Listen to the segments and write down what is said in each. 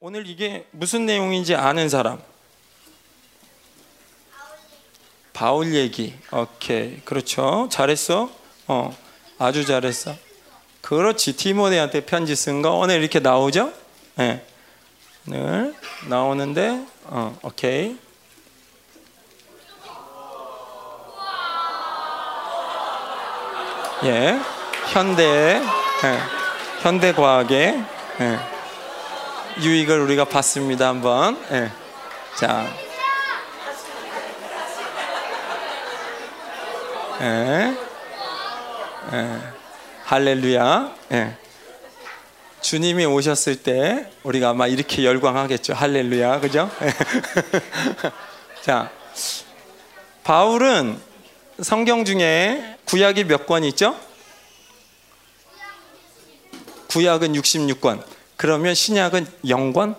오늘 이게 무슨 내용인지 아는 사람? 바울 얘기. 오케이. 그렇죠. 잘했어. 어. 아주 잘했어. 그렇지. 티모데한테 편지 쓴 거 오늘 이렇게 나오죠? 예. 네. 오늘 나오는데 어, 오케이. 예. 현대 예. 현대 과학의 예. 유익을 우리가 봤습니다. 한번. 예. 자. 예. 예. 할렐루야. 예. 주님이 오셨을 때 우리가 아마 이렇게 열광하겠죠. 할렐루야. 그죠? 예. 자. 바울은 성경 중에 구약이 몇 권 있죠? 구약은 66권. 그러면 신약은 0권?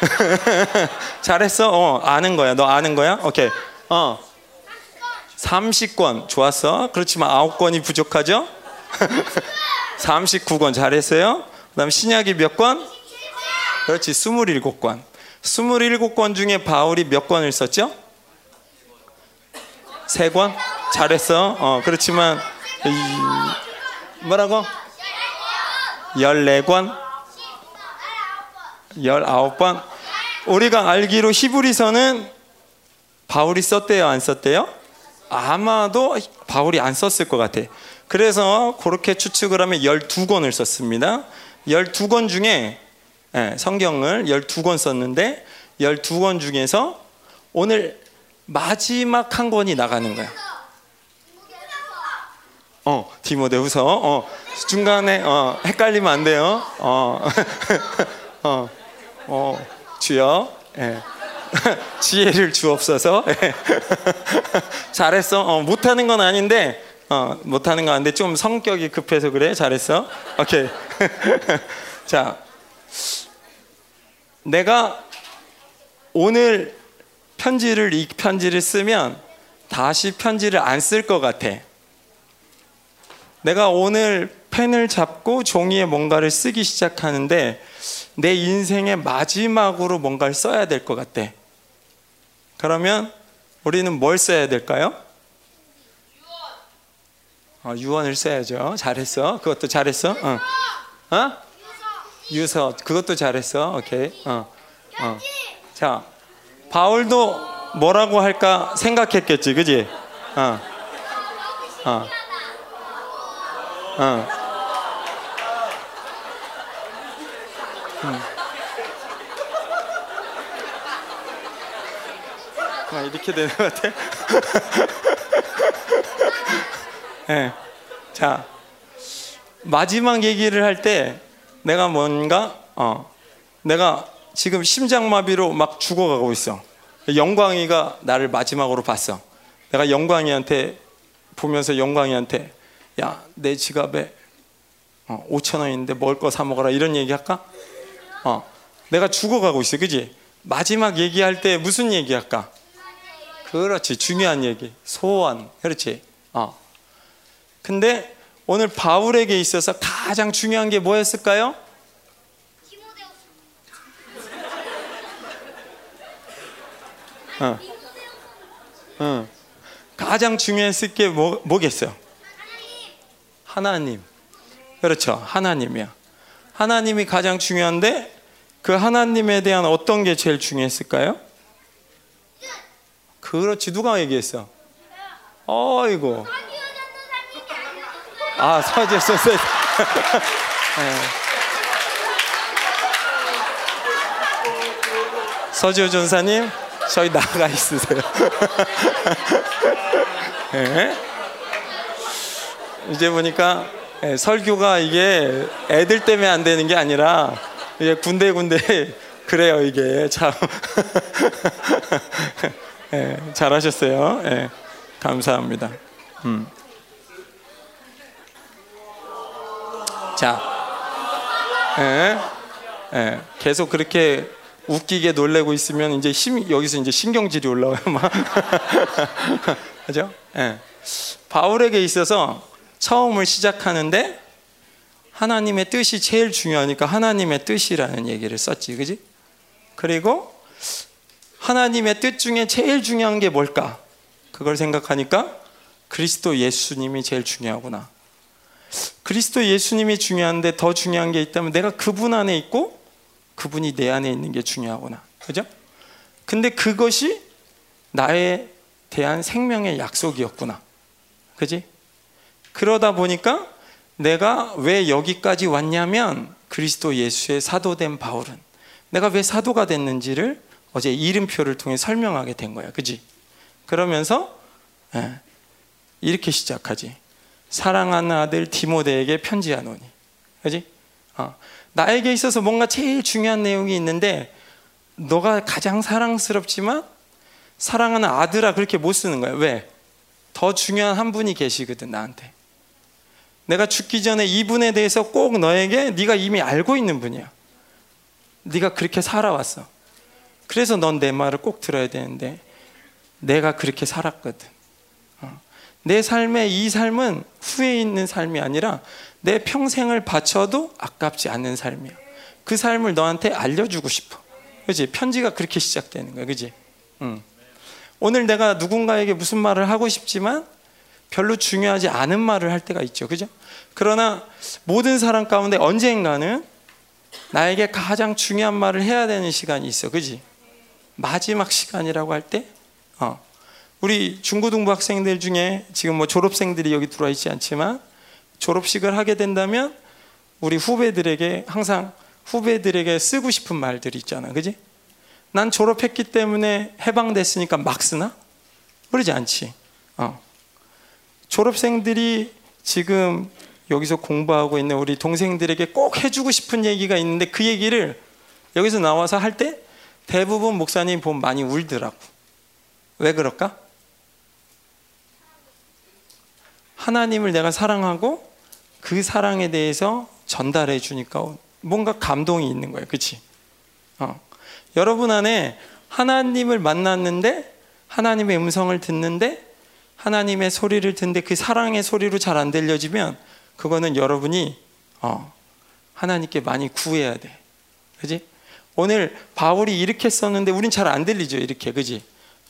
잘했어. 어, 아는 거야. 너 아는 거야? 오케이. 어. 30권 좋았어. 그렇지만 9권이 부족하죠? 39권 잘했어요. 그다음 신약이 몇 권? 그렇지. 27권. 27권 중에 바울이 몇 권을 썼죠? 3권? 잘했어. 어, 그렇지만 이, 뭐라고? 14권? 19번? 우리가 알기로 히브리서는 바울이 썼대요, 안 썼대요? 아마도 바울이 안 썼을 것 같아. 그래서 그렇게 추측을 하면 12권을 썼습니다. 12권 중에 예, 성경을 12권 썼는데 12권 중에서 오늘 마지막 한 권이 나가는 거야. 어, 디모데후서. 어, 중간에 어, 헷갈리면 안 돼요. 어. 어. 어, 주여. 예. 지혜를 주옵소서. 예. 잘했어. 어, 못하는 건 아닌데, 어, 못하는 건 아닌데 좀 성격이 급해서 그래. 잘했어. 오케이. 자, 내가 오늘 편지를 이 편지를 쓰면 다시 편지를 안 쓸 것 같아. 내가 오늘 펜을 잡고 종이에 뭔가를 쓰기 시작하는데 내 인생의 마지막으로 뭔가를 써야 될 것 같아. 그러면 우리는 뭘 써야 될까요? 어, 유언을 써야죠. 잘했어. 그것도 잘했어. 어. 어? 유서. 그것도 잘했어. 오케이. 어. 어. 자, 바울도 뭐라고 할까 생각했겠지, 그지? 어. 어. 어. 음. 아, 이렇게 되는 것 같아. 네. 자, 마지막 얘기를 할 때 내가 뭔가, 어, 내가 지금 심장마비로 막 죽어가고 있어. 영광이가 나를 마지막으로 봤어. 내가 영광이한테 보면서 영광이한테 야, 내 지갑에 어, 5천 원인데 먹을 거 사 먹어라 이런 얘기 할까? 어, 내가 죽어가고 있어, 그지? 마지막 얘기할 때 무슨 얘기 할까? 그렇지, 중요한 얘기, 소원, 그렇지. 어. 근데 오늘 바울에게 있어서 가장 중요한 게 뭐였을까요? 어. 어. 가장 중요했을 게 뭐, 뭐겠어요? 하나님. 그렇죠. 하나님이야. 하나님이 가장 중요한데 그 하나님에 대한 어떤 게 제일 중요했을까요? 그렇지. 누가 얘기했어? 어이고. 아, 서재 선생. 서지호 전사님, 저희 나가 있으세요. 네. 이제 보니까 예, 설교가 이게 애들 때문에 안 되는 게 아니라 이게 군데군데 그래요 이게 참 예, 잘하셨어요. 예, 감사합니다. 음. 자, 예, 예, 계속 그렇게 웃기게 놀래고 있으면 이제 힘 여기서 이제 신경질이 올라와요, 막 그죠? 예. 바울에게 있어서 처음을 시작하는데 하나님의 뜻이 제일 중요하니까 하나님의 뜻이라는 얘기를 썼지, 그지? 그리고 하나님의 뜻 중에 제일 중요한 게 뭘까? 그걸 생각하니까 그리스도 예수님이 제일 중요하구나. 그리스도 예수님이 중요한데 더 중요한 게 있다면 내가 그분 안에 있고 그분이 내 안에 있는 게 중요하구나. 그죠? 근데 그것이 나에 대한 생명의 약속이었구나. 그지? 그러다 보니까 내가 왜 여기까지 왔냐면 그리스도 예수의 사도된 바울은 내가 왜 사도가 됐는지를 어제 이름표를 통해 설명하게 된 거야. 그지? 그러면서 예, 이렇게 시작하지. 사랑하는 아들 디모데에게 편지하노니. 그지? 어, 나에게 있어서 뭔가 제일 중요한 내용이 있는데 너가 가장 사랑스럽지만 사랑하는 아들아 그렇게 못 쓰는 거야. 왜? 더 중요한 한 분이 계시거든 나한테. 내가 죽기 전에 이분에 대해서 꼭 너에게 네가 이미 알고 있는 분이야. 네가 그렇게 살아왔어. 그래서 넌 내 말을 꼭 들어야 되는데 내가 그렇게 살았거든. 어. 내 삶의 이 삶은 후에 있는 삶이 아니라 내 평생을 바쳐도 아깝지 않는 삶이야. 그 삶을 너한테 알려주고 싶어. 그지? 편지가 그렇게 시작되는 거야. 그지? 응. 오늘 내가 누군가에게 무슨 말을 하고 싶지만 별로 중요하지 않은 말을 할 때가 있죠. 그죠? 그러나 모든 사람 가운데 언젠가는 나에게 가장 중요한 말을 해야 되는 시간이 있어. 그지? 마지막 시간이라고 할 때, 어. 우리 중고등부 학생들 중에 지금 뭐 졸업생들이 여기 들어와 있지 않지만 졸업식을 하게 된다면 우리 후배들에게 항상 후배들에게 쓰고 싶은 말들이 있잖아. 그지? 난 졸업했기 때문에 해방됐으니까 막 쓰나? 그러지 않지. 어. 졸업생들이 지금 여기서 공부하고 있는 우리 동생들에게 꼭 해주고 싶은 얘기가 있는데 그 얘기를 여기서 나와서 할 때 대부분 목사님 보면 많이 울더라고. 왜 그럴까? 하나님을 내가 사랑하고 그 사랑에 대해서 전달해 주니까 뭔가 감동이 있는 거예요. 그치? 어. 여러분 안에 하나님을 만났는데 하나님의 음성을 듣는데 하나님의 소리를 듣는데 그 사랑의 소리로 잘 안 들려지면 그거는 여러분이 어, 하나님께 많이 구해야 돼. 그지? 오늘 바울이 이렇게 썼는데 우린 잘 안 들리죠. 이렇게. 그지?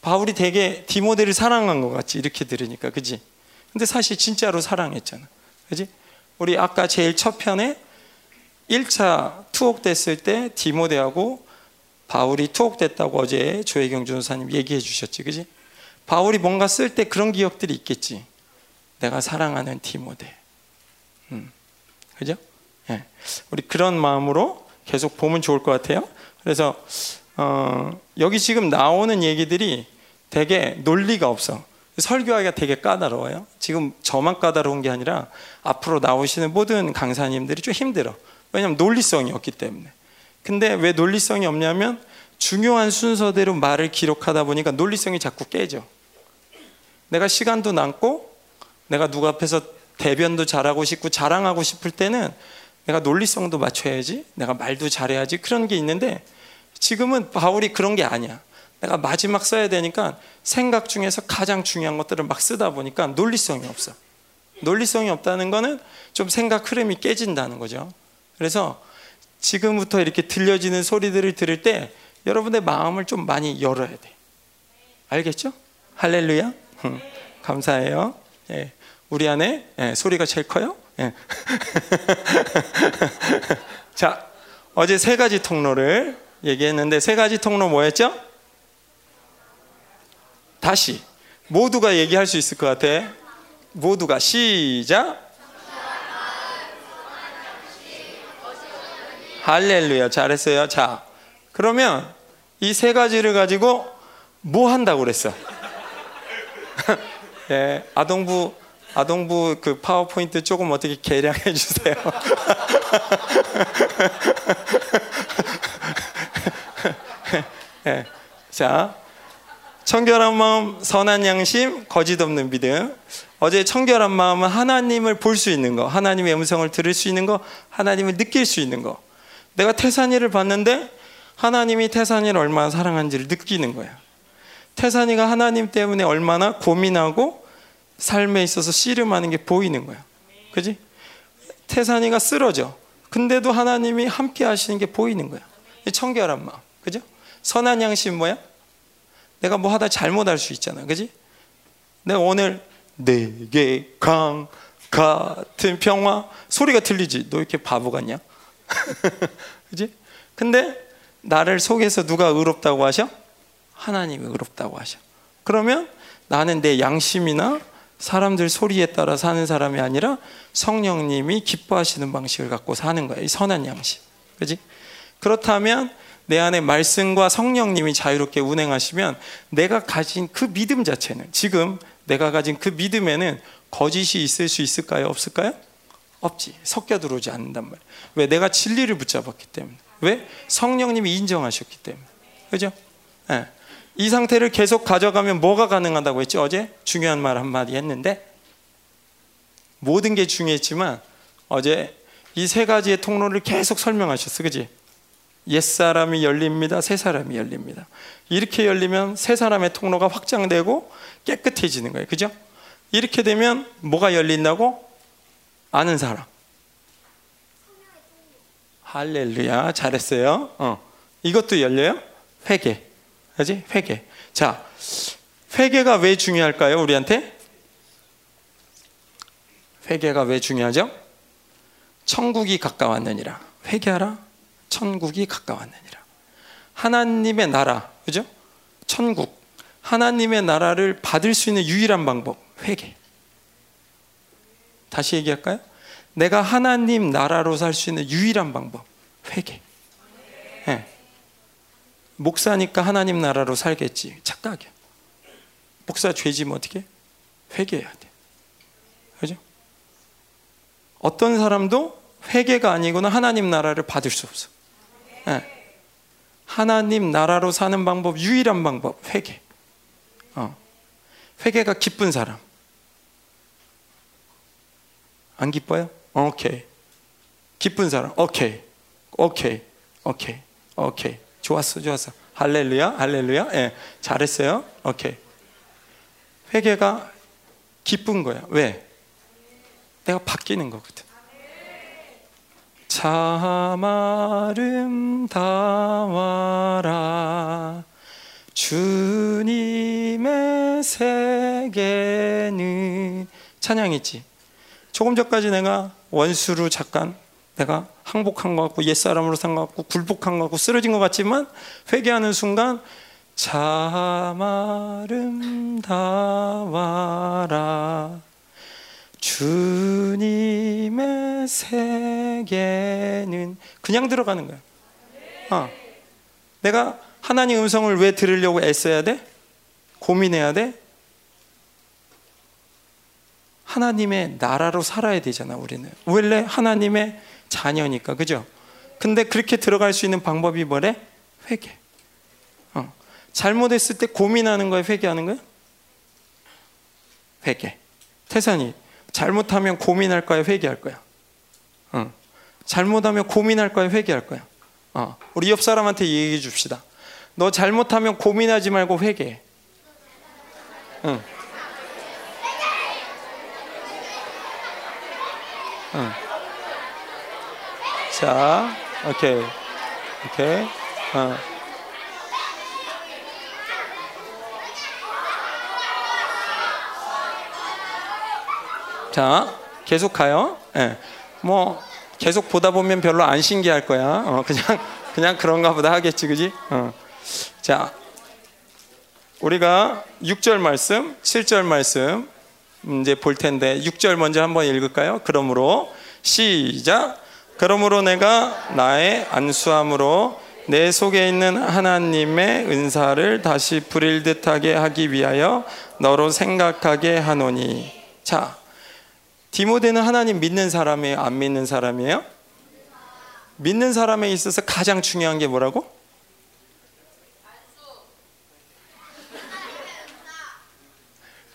바울이 되게 디모데를 사랑한 것 같지. 이렇게 들으니까. 그지? 근데 사실 진짜로 사랑했잖아. 그지? 우리 아까 제일 첫 편에 1차 투옥됐을 때 디모데하고 바울이 투옥됐다고 어제 조혜경 전사님 얘기해 주셨지. 그지? 바울이 뭔가 쓸 때 그런 기억들이 있겠지. 내가 사랑하는 디모데. 음. 그죠? 예. 우리 그런 마음으로 계속 보면 좋을 것 같아요. 그래서 어, 여기 지금 나오는 얘기들이 되게 논리가 없어. 설교하기가 되게 까다로워요. 지금 저만 까다로운 게 아니라 앞으로 나오시는 모든 강사님들이 좀 힘들어. 왜냐하면 논리성이 없기 때문에. 근데 왜 논리성이 없냐면 중요한 순서대로 말을 기록하다 보니까 논리성이 자꾸 깨져. 내가 시간도 남고 내가 누구 앞에서 대변도 잘하고 싶고 자랑하고 싶을 때는 내가 논리성도 맞춰야지. 내가 말도 잘해야지. 그런 게 있는데 지금은 바울이 그런 게 아니야. 내가 마지막 써야 되니까 생각 중에서 가장 중요한 것들을 막 쓰다 보니까 논리성이 없어. 논리성이 없다는 거는 좀 생각 흐름이 깨진다는 거죠. 그래서 지금부터 이렇게 들려지는 소리들을 들을 때 여러분의 마음을 좀 많이 열어야 돼. 알겠죠? 할렐루야. 감사해요. 예. 우리 안에 예, 소리가 제일 커요. 예. 자, 어제 세 가지 통로를 얘기했는데 세 가지 통로 뭐였죠? 다시 모두가 얘기할 수 있을 것 같아. 모두가 시작. 할렐루야 잘했어요. 자, 그러면 이 세 가지를 가지고 뭐 한다고 그랬어? 예, 아동부 아동부 그 파워포인트 조금 어떻게 개량해 주세요. 예, 자, 청결한 마음, 선한 양심, 거짓 없는 믿음. 어제 청결한 마음은 하나님을 볼 수 있는 거, 하나님의 음성을 들을 수 있는 거, 하나님을 느낄 수 있는 거. 내가 태산이를 봤는데 하나님이 태산이를 얼마나 사랑하는지를 느끼는 거야. 태산이가 하나님 때문에 얼마나 고민하고 삶에 있어서 씨름하는 게 보이는 거야. 그지? 태산이가 쓰러져. 근데도 하나님이 함께 하시는 게 보이는 거야. 청결한 마음. 그죠? 선한 양심 뭐야? 내가 뭐 하다 잘못할 수 있잖아. 그지? 내가 오늘 내게 강 같은 평화 소리가 들리지. 너 이렇게 바보 같냐? 그지? 근데 나를 속에서 누가 의롭다고 하셔? 하나님이 의롭다고 하셔. 그러면 나는 내 양심이나 사람들 소리에 따라 사는 사람이 아니라 성령님이 기뻐하시는 방식을 갖고 사는 거야. 이 선한 양심. 그지? 그렇다면 내 안에 말씀과 성령님이 자유롭게 운행하시면 내가 가진 그 믿음 자체는 지금 내가 가진 그 믿음에는 거짓이 있을 수 있을까요? 없을까요? 없지. 섞여 들어오지 않는단 말이에요. 왜? 내가 진리를 붙잡았기 때문에. 왜? 성령님이 인정하셨기 때문에. 그죠? 네. 이 상태를 계속 가져가면 뭐가 가능하다고 했지? 어제 중요한 말 한마디 했는데 모든 게 중요했지만 어제 이 세 가지의 통로를 계속 설명하셨어. 그지? 옛사람이 열립니다. 새 사람이 열립니다. 이렇게 열리면 새 사람의 통로가 확장되고 깨끗해지는 거예요. 그죠? 이렇게 되면 뭐가 열린다고? 아는 사람. 할렐루야. 잘했어요. 어. 이것도 열려요? 회개. 그지? 회개. 자, 회개가 왜 중요할까요? 우리한테? 회개가 왜 중요하죠? 천국이 가까웠느니라. 회개하라. 천국이 가까웠느니라. 하나님의 나라, 그죠? 천국. 하나님의 나라를 받을 수 있는 유일한 방법, 회개. 다시 얘기할까요? 내가 하나님 나라로 살 수 있는 유일한 방법, 회개. 네. 목사니까 하나님 나라로 살겠지. 착각이야. 목사 죄지면 어떻게? 회개해야 돼. 그죠? 어떤 사람도 회개가 아니고는 하나님 나라를 받을 수 없어. 네. 하나님 나라로 사는 방법 유일한 방법 회개. 어. 회개가 기쁜 사람. 안 기뻐요? 오케이. 기쁜 사람. 오케이. 오케이. 오케이. 오케이. 좋았어. 좋았어. 할렐루야. 할렐루야. 예. 잘했어요. 오케이. 회개가 기쁜 거야. 왜? 내가 바뀌는 거거든. 참 아름다워라 주님의 세계는 찬양했지 조금 전까지 내가 원수로 잠깐 내가 항복한 것 같고 옛사람으로 산 것 같고 굴복한 것 같고 쓰러진 것 같지만 회개하는 순간 참 아름다워라 주님의 세계는 그냥 들어가는 거야. 어. 내가 하나님 음성을 왜 들으려고 애써야 돼? 고민해야 돼? 하나님의 나라로 살아야 되잖아, 우리는. 원래 하나님의 자녀니까, 그죠? 근데 그렇게 들어갈 수 있는 방법이 뭐래? 회개. 어. 잘못했을 때 고민하는 거야, 회개하는 거야? 회개. 태산이 잘못하면 고민할 거야, 회개할 거야. 어. 잘못하면 고민할 거야, 회개할 거야. 어. 우리 옆 사람한테 얘기해 줍시다. 너 잘못하면 고민하지 말고 회개해. 응. 응. 자, 오케이. 오케이. 어. 자, 계속 가요. 예. 뭐 계속 보다 보면 별로 안 신기할 거야. 어, 그냥 그냥 그런가 보다 하겠지, 그지? 어. 자, 우리가 6절 말씀, 7절 말씀 이제 볼 텐데 6절 먼저 한번 읽을까요? 그러므로 시작. 그러므로 내가 나의 안수함으로 내 속에 있는 하나님의 은사를 다시 부릴 듯하게 하기 위하여 너로 생각하게 하노니. 자, 디모데는 하나님 믿는 사람이에요? 안 믿는 사람이에요? 믿는 사람에 있어서 가장 중요한 게 뭐라고?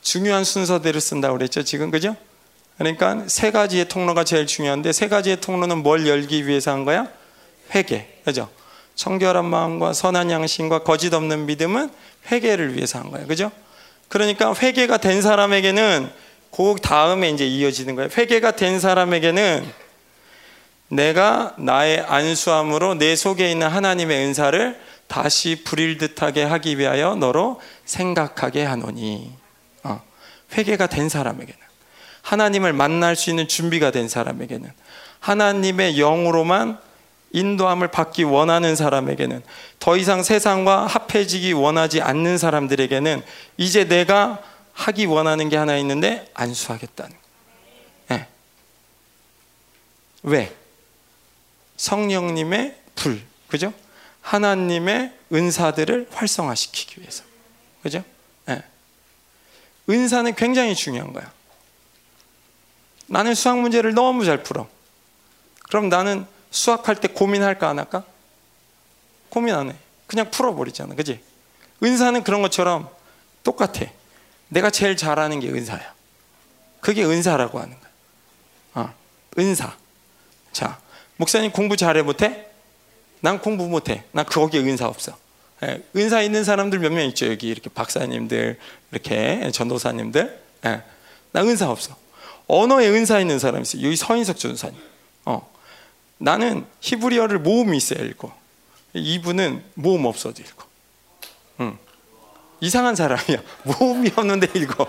중요한 순서대로 쓴다고 그랬죠, 지금. 그죠? 그러니까 세 가지의 통로가 제일 중요한데 세 가지의 통로는 뭘 열기 위해서 한 거야? 회개. 그죠? 청결한 마음과 선한 양심과 거짓 없는 믿음은 회개를 위해서 한 거예요. 그죠? 그러니까 회개가 된 사람에게는 그 다음에 이제 이어지는 거예요. 회개가 된 사람에게는 내가 나의 안수함으로 내 속에 있는 하나님의 은사를 다시 불일 듯하게 하기 위하여 너로 생각하게 하노니 어, 회개가 된 사람에게는 하나님을 만날 수 있는 준비가 된 사람에게는 하나님의 영으로만 인도함을 받기 원하는 사람에게는 더 이상 세상과 합해지기 원하지 않는 사람들에게는 이제 내가 하기 원하는 게 하나 있는데 안수하겠다는 네. 왜? 성령님의 불, 그죠? 하나님의 은사들을 활성화시키기 위해서, 그죠? 네. 은사는 굉장히 중요한 거야. 나는 수학 문제를 너무 잘 풀어. 그럼 나는 수학할 때 고민할까 안 할까? 고민 안 해. 그냥 풀어버리잖아. 그지? 은사는 그런 것처럼 똑같아. 내가 제일 잘하는 게 은사야. 그게 은사라고 하는 거야. 어, 은사. 자, 목사님 공부 잘해 못해? 난 공부 못해. 난 거기에 은사 없어. 예, 은사 있는 사람들 몇 명 있죠. 여기 이렇게 박사님들, 이렇게 전도사님들. 예, 나 은사 없어. 언어에 은사 있는 사람 있어요. 여기 서인석 전사님. 어, 나는 히브리어를 모음이 있어야 읽고 이분은 모음 없어도 읽고 응. 이상한 사람이야 모음이 없는데 읽어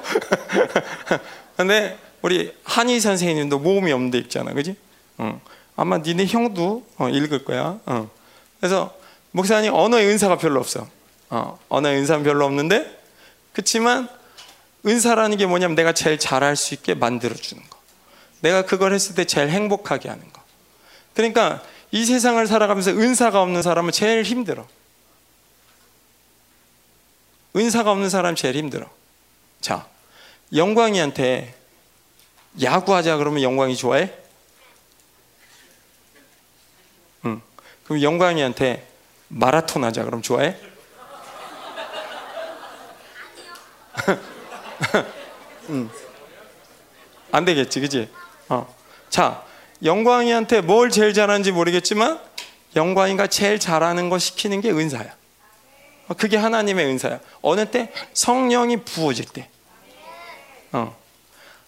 근데 우리 한희 선생님도 모음이 없는데 읽잖아 그지? 응. 아마 니네 형도 어, 읽을 거야 어. 그래서 목사님 언어의 은사가 별로 없어 어, 언어의 은사는 별로 없는데 그렇지만 은사라는 게 뭐냐면 내가 제일 잘할 수 있게 만들어주는 거 내가 그걸 했을 때 제일 행복하게 하는 거 그러니까 이 세상을 살아가면서 은사가 없는 사람은 제일 힘들어. 은사가 없는 사람 제일 힘들어. 자, 영광이한테 야구하자 그러면 영광이 좋아해? 응. 그럼 영광이한테 마라톤 하자 그러면 좋아해? 응. 안 되겠지, 그지? 어. 자, 영광이한테 뭘 제일 잘하는지 모르겠지만 영광이가 제일 잘하는 거 시키는 게 은사야. 그게 하나님의 은사야. 어느 때 성령이 부어질 때. 어.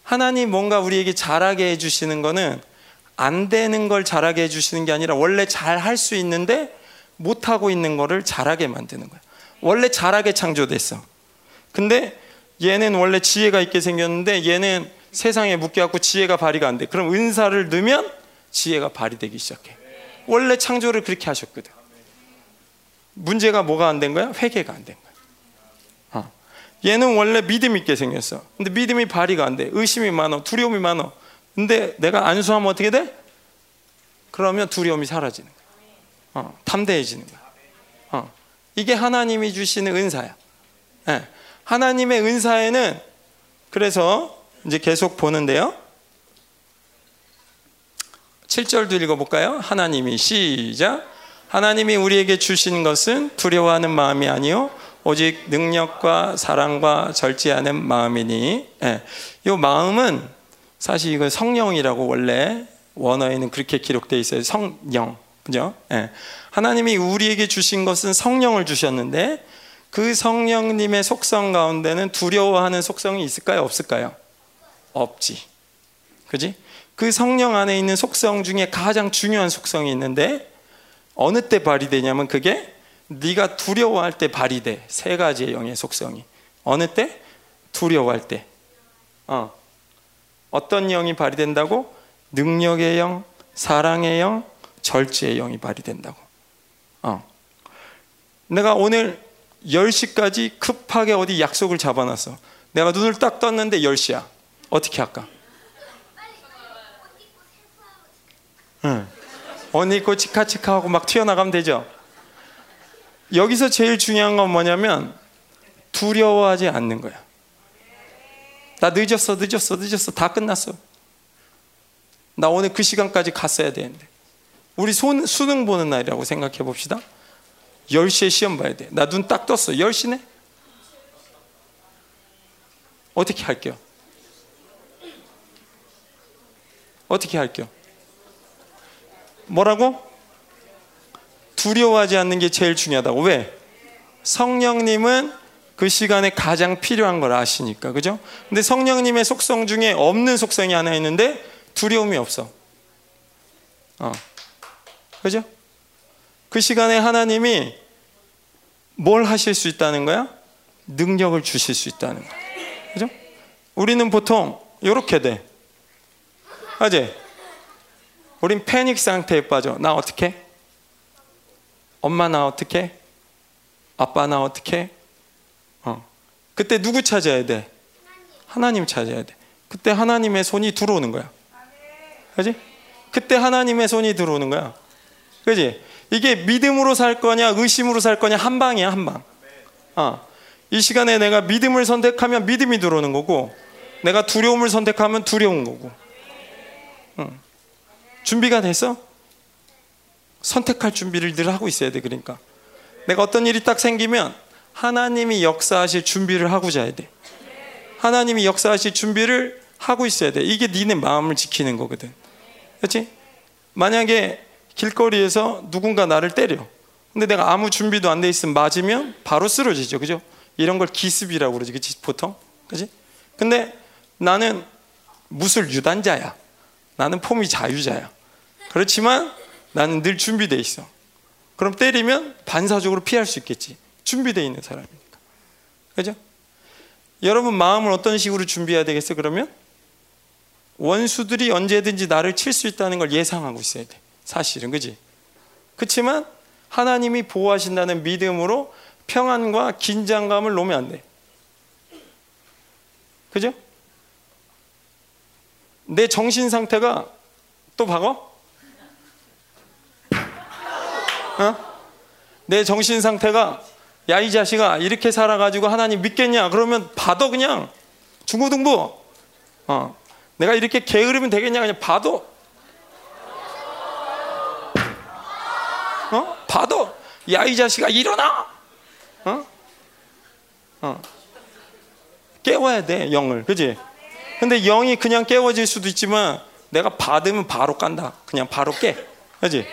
하나님 뭔가 우리에게 잘하게 해주시는 거는 안 되는 걸 잘하게 해주시는 게 아니라 원래 잘 할 수 있는데 못하고 있는 거를 잘하게 만드는 거야. 원래 잘하게 창조됐어. 근데 얘는 원래 지혜가 있게 생겼는데 얘는 세상에 묶여갖고 지혜가 발휘가 안 돼. 그럼 은사를 넣으면 지혜가 발휘되기 시작해. 원래 창조를 그렇게 하셨거든. 문제가 뭐가 안 된 거야? 회개가 안 된 거야. 어. 얘는 원래 믿음 있게 생겼어. 근데 믿음이 발휘가 안 돼. 의심이 많어. 두려움이 많어. 근데 내가 안수하면 어떻게 돼? 그러면 두려움이 사라지는 거야. 어. 담대해지는 거야. 어. 이게 하나님이 주시는 은사야. 네. 하나님의 은사에는 그래서 이제 계속 보는데요. 7절도 읽어볼까요? 하나님이 시작. 하나님이 우리에게 주신 것은 두려워하는 마음이 아니요 오직 능력과 사랑과 절제하는 마음이니. 예. 이 마음은 사실 이거 성령이라고 원래 원어에는 그렇게 기록되어 있어요. 성령. 그죠? 예. 하나님이 우리에게 주신 것은 성령을 주셨는데 그 성령님의 속성 가운데는 두려워하는 속성이 있을까요? 없을까요? 없지. 그지? 그 성령 안에 있는 속성 중에 가장 중요한 속성이 있는데 어느 때 발휘되냐면 그게 네가 두려워할 때 발휘돼. 세 가지의 영의 속성이. 어느 때? 두려워할 때. 어. 어떤 영이 발휘된다고? 능력의 영, 사랑의 영, 절제의 영이 발휘된다고. 어. 내가 오늘 10시까지 급하게 어디 약속을 잡아놨어. 내가 눈을 딱 떴는데 10시야. 어떻게 할까? 응. 옷 입고 치카치카하고 막 튀어나가면 되죠. 여기서 제일 중요한 건 뭐냐면 두려워하지 않는 거야. 나 늦었어, 늦었어, 늦었어. 다 끝났어. 나 오늘 그 시간까지 갔어야 되는데. 우리 손, 수능 보는 날이라고 생각해 봅시다. 10시에 시험 봐야 돼. 나 눈 딱 떴어. 10시네? 어떻게 할게요? 어떻게 할게요? 뭐라고? 두려워하지 않는 게 제일 중요하다고. 왜? 성령님은 그 시간에 가장 필요한 걸 아시니까. 그죠? 근데 성령님의 속성 중에 없는 속성이 하나 있는데 두려움이 없어. 어. 그죠? 그 시간에 하나님이 뭘 하실 수 있다는 거야? 능력을 주실 수 있다는 거야. 그죠? 우리는 보통 이렇게 돼. 하지? 우린 패닉 상태에 빠져. 나 어떻게? 엄마 나 어떻게? 아빠 나 어떻게? 어. 그때 누구 찾아야 돼? 하나님 찾아야 돼. 그때 하나님의 손이 들어오는 거야. 그지? 그때 하나님의 손이 들어오는 거야. 그지? 이게 믿음으로 살 거냐, 의심으로 살 거냐, 한 방이야, 한 방. 어. 이 시간에 내가 믿음을 선택하면 믿음이 들어오는 거고, 내가 두려움을 선택하면 두려운 거고. 응. 준비가 됐어? 선택할 준비를 늘 하고 있어야 돼, 그러니까. 내가 어떤 일이 딱 생기면 하나님이 역사하실 준비를 하고자 해야 돼. 하나님이 역사하실 준비를 하고 있어야 돼. 이게 니네 마음을 지키는 거거든. 그렇지? 만약에 길거리에서 누군가 나를 때려. 근데 내가 아무 준비도 안 돼 있으면 맞으면 바로 쓰러지죠. 그죠? 이런 걸 기습이라고 그러지. 그치? 보통. 그지? 근데 나는 무술 유단자야. 나는 폼이 자유자야. 그렇지만 나는 늘 준비돼 있어. 그럼 때리면 반사적으로 피할 수 있겠지. 준비돼 있는 사람이니까. 그죠? 여러분 마음을 어떤 식으로 준비해야 되겠어? 그러면 원수들이 언제든지 나를 칠 수 있다는 걸 예상하고 있어야 돼. 사실은 그지? 그렇지만 하나님이 보호하신다는 믿음으로 평안과 긴장감을 놓으면 안 돼. 그죠? 내 정신 상태가 또 박어? 어? 내 정신 상태가 야 이 자식아 이렇게 살아가지고 하나님 믿겠냐? 그러면 봐도 그냥 중고등부 어. 내가 이렇게 게으르면 되겠냐? 그냥 봐도 어? 봐도 야 이 자식아 일어나 어? 어. 깨워야 돼 영을 그지? 근데 영이 그냥 깨워질 수도 있지만 내가 받으면 바로 깐다 그냥 바로 깨 그지?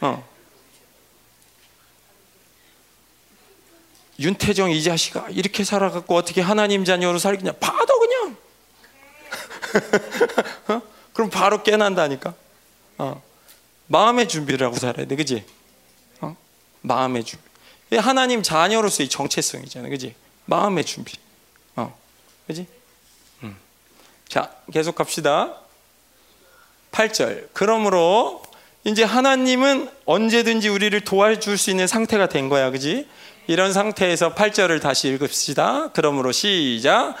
어. 윤태정 이 자식아 이렇게 살아갖고 어떻게 하나님 자녀로 살겠냐 봐도 그냥 어? 그럼 바로 깨난다니까 어. 마음의 준비를 하고 살아야 돼 그지 어? 마음의 준비. 하나님 자녀로서의 정체성이잖아 그지? 마음의 준비. 어. 그지? 음. 자 계속 갑시다. 8절. 그러므로 이제 하나님은 언제든지 우리를 도와줄 수 있는 상태가 된 거야. 그지? 이런 상태에서 8절을 다시 읽읍시다. 그러므로 시작.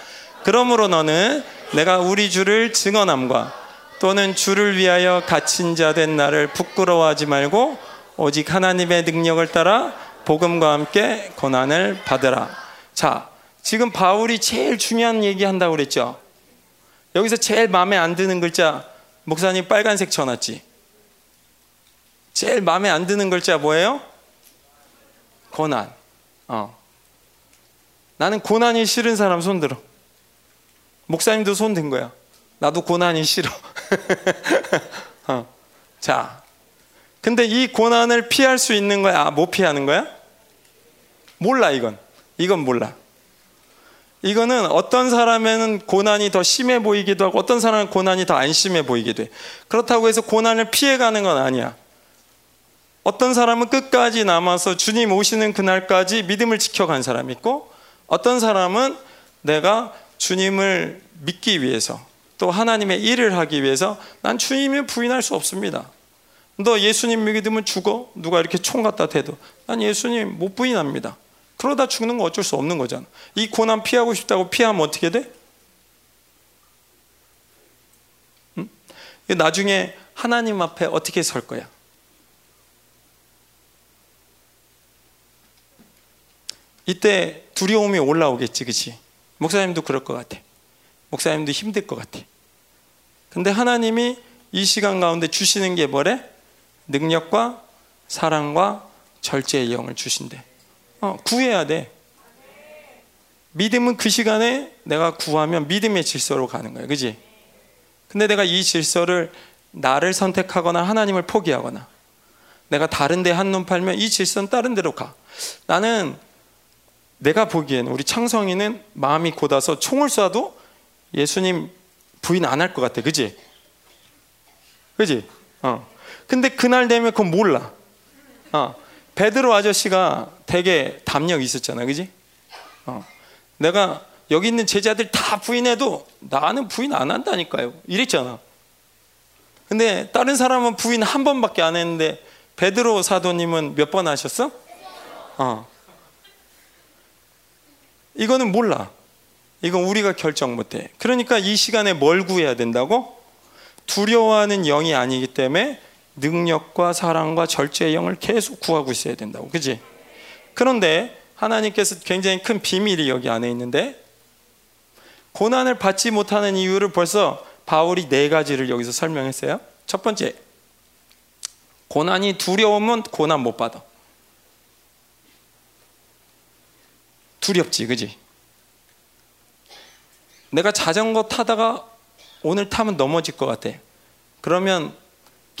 그러므로 너는 내가 우리 주를 증언함과 또는 주를 위하여 갇힌 자 된 나를 부끄러워하지 말고 오직 하나님의 능력을 따라 복음과 함께 고난을 받으라. 자, 지금 바울이 제일 중요한 얘기 한다고 그랬죠. 여기서 제일 마음에 안 드는 글자 목사님 빨간색 쳐놨지. 제일 마음에 안 드는 글자 뭐예요? 고난. 어. 나는 고난이 싫은 사람 손 들어. 목사님도 손 든 거야. 나도 고난이 싫어. 어. 자, 근데 이 고난을 피할 수 있는 거야? 아, 못 피하는 거야? 몰라, 이건. 이건 몰라. 이거는 어떤 사람에는 고난이 더 심해 보이기도 하고 어떤 사람은 고난이 더 안 심해 보이기도 해. 그렇다고 해서 고난을 피해가는 건 아니야. 어떤 사람은 끝까지 남아서 주님 오시는 그날까지 믿음을 지켜간 사람이 있고 어떤 사람은 내가 주님을 믿기 위해서 또 하나님의 일을 하기 위해서 난 주님을 부인할 수 없습니다. 너 예수님 믿으면 죽어? 누가 이렇게 총 갖다 대도 난 예수님 못 부인합니다. 그러다 죽는 거 어쩔 수 없는 거잖아. 이 고난 피하고 싶다고 피하면 어떻게 돼? 응? 나중에 하나님 앞에 어떻게 설 거야? 이때 두려움이 올라오겠지, 그치? 목사님도 그럴 것 같아. 목사님도 힘들 것 같아. 근데 하나님이 이 시간 가운데 주시는 게 뭐래? 능력과 사랑과 절제의 영을 주신대. 어, 구해야 돼. 믿음은 그 시간에 내가 구하면 믿음의 질서로 가는 거야. 그지? 근데 내가 이 질서를 나를 선택하거나 하나님을 포기하거나 내가 다른 데 한눈 팔면 이 질서는 다른 데로 가. 나는 내가 보기엔 우리 창성이는 마음이 곧아서 총을 쏴도 예수님 부인 안 할 것 같아. 그지? 그지? 어. 근데 그날 되면 그건 몰라. 어. 베드로 아저씨가 되게 담력이 있었잖아, 그지? 어. 내가 여기 있는 제자들 다 부인해도 나는 부인 안 한다니까요. 이랬잖아. 근데 다른 사람은 부인 한 번밖에 안 했는데 베드로 사도님은 몇 번 하셨어? 어. 이거는 몰라. 이건 우리가 결정 못 해. 그러니까 이 시간에 뭘 구해야 된다고? 두려워하는 영이 아니기 때문에 능력과 사랑과 절제의 영을 계속 구하고 있어야 된다고. 그지? 그런데 하나님께서 굉장히 큰 비밀이 여기 안에 있는데 고난을 받지 못하는 이유를 벌써 바울이 네 가지를 여기서 설명했어요. 첫 번째, 고난이 두려우면 고난 못 받아. 두렵지, 그지? 내가 자전거 타다가 오늘 타면 넘어질 것 같아. 그러면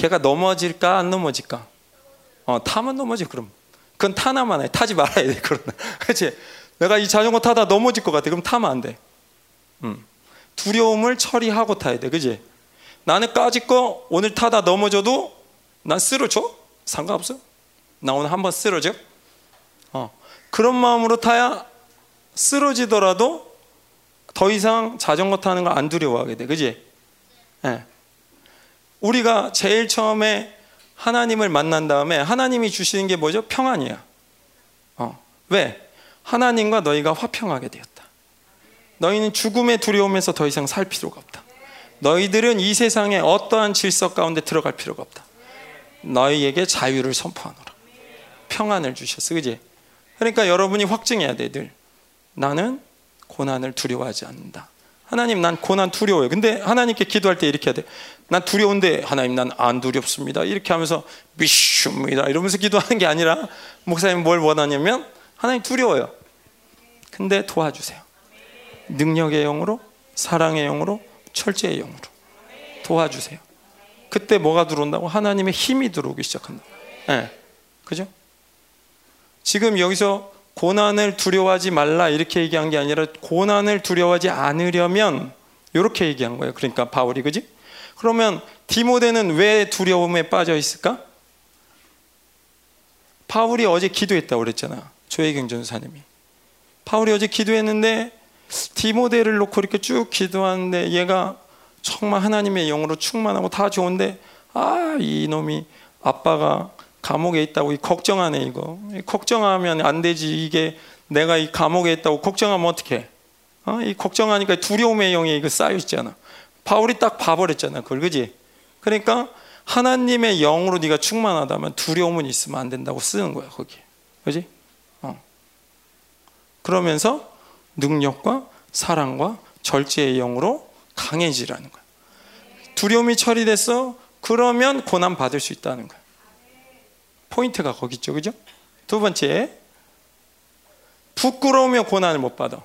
걔가 넘어질까 안 넘어질까? 어, 타면 넘어지 그럼. 그건 타나만 해. 타지 말아야 돼. 그러나. 그렇지? 내가 이 자전거 타다 넘어질 것 같아. 그럼 타면 안 돼. 음. 두려움을 처리하고 타야 돼. 그지? 나는 까짓 거 오늘 타다 넘어져도 난 쓰러져? 상관없어. 나 오늘 한번 쓰러져? 어. 그런 마음으로 타야 쓰러지더라도 더 이상 자전거 타는 걸 안 두려워하게 돼. 그지? 예. 우리가 제일 처음에 하나님을 만난 다음에 하나님이 주시는 게 뭐죠? 평안이야. 어. 왜? 하나님과 너희가 화평하게 되었다. 너희는 죽음의 두려움에서 더 이상 살 필요가 없다. 너희들은 이 세상에 어떠한 질서 가운데 들어갈 필요가 없다. 너희에게 자유를 선포하노라. 평안을 주셨어. 그지? 그러니까 여러분이 확증해야 돼, 늘. 나는 고난을 두려워하지 않는다. 하나님, 난 고난 두려워요. 근데 하나님께 기도할 때 이렇게 해야 돼. 난 두려운데, 하나님, 난 안 두렵습니다. 이렇게 하면서, 미슈입니다. 이러면서 기도하는 게 아니라, 목사님 뭘 원하냐면, 하나님 두려워요. 근데 도와주세요. 능력의 영으로, 사랑의 영으로, 철제의 영으로. 도와주세요. 그때 뭐가 들어온다고? 하나님의 힘이 들어오기 시작한다. 예. 네. 그죠? 지금 여기서 고난을 두려워하지 말라 이렇게 얘기한 게 아니라 고난을 두려워하지 않으려면 이렇게 얘기한 거예요. 그러니까 바울이 그지? 그러면 디모데는 왜 두려움에 빠져 있을까? 바울이 어제 기도했다고 그랬잖아. 조혜경 전사님이. 바울이 어제 기도했는데 디모데를 놓고 이렇게 쭉 기도하는데 얘가 정말 하나님의 영으로 충만하고 다 좋은데 아 이 놈이 아빠가 감옥에 있다고 걱정하네 이거 걱정하면 안 되지 이게 내가 이 감옥에 있다고 걱정하면 어떡해 어? 이 걱정하니까 두려움의 영이 이거 쌓여 있잖아 바울이 딱 봐버렸잖아 그걸 그지 그러니까 하나님의 영으로 네가 충만하다면 두려움은 있으면 안 된다고 쓰는 거야 거기 그지 어. 그러면서 능력과 사랑과 절제의 영으로 강해지라는 거야 두려움이 처리됐어 그러면 고난 받을 수 있다는 거야 포인트가 거기 있죠. 그죠? 두 번째, 부끄러우며 고난을 못 받아.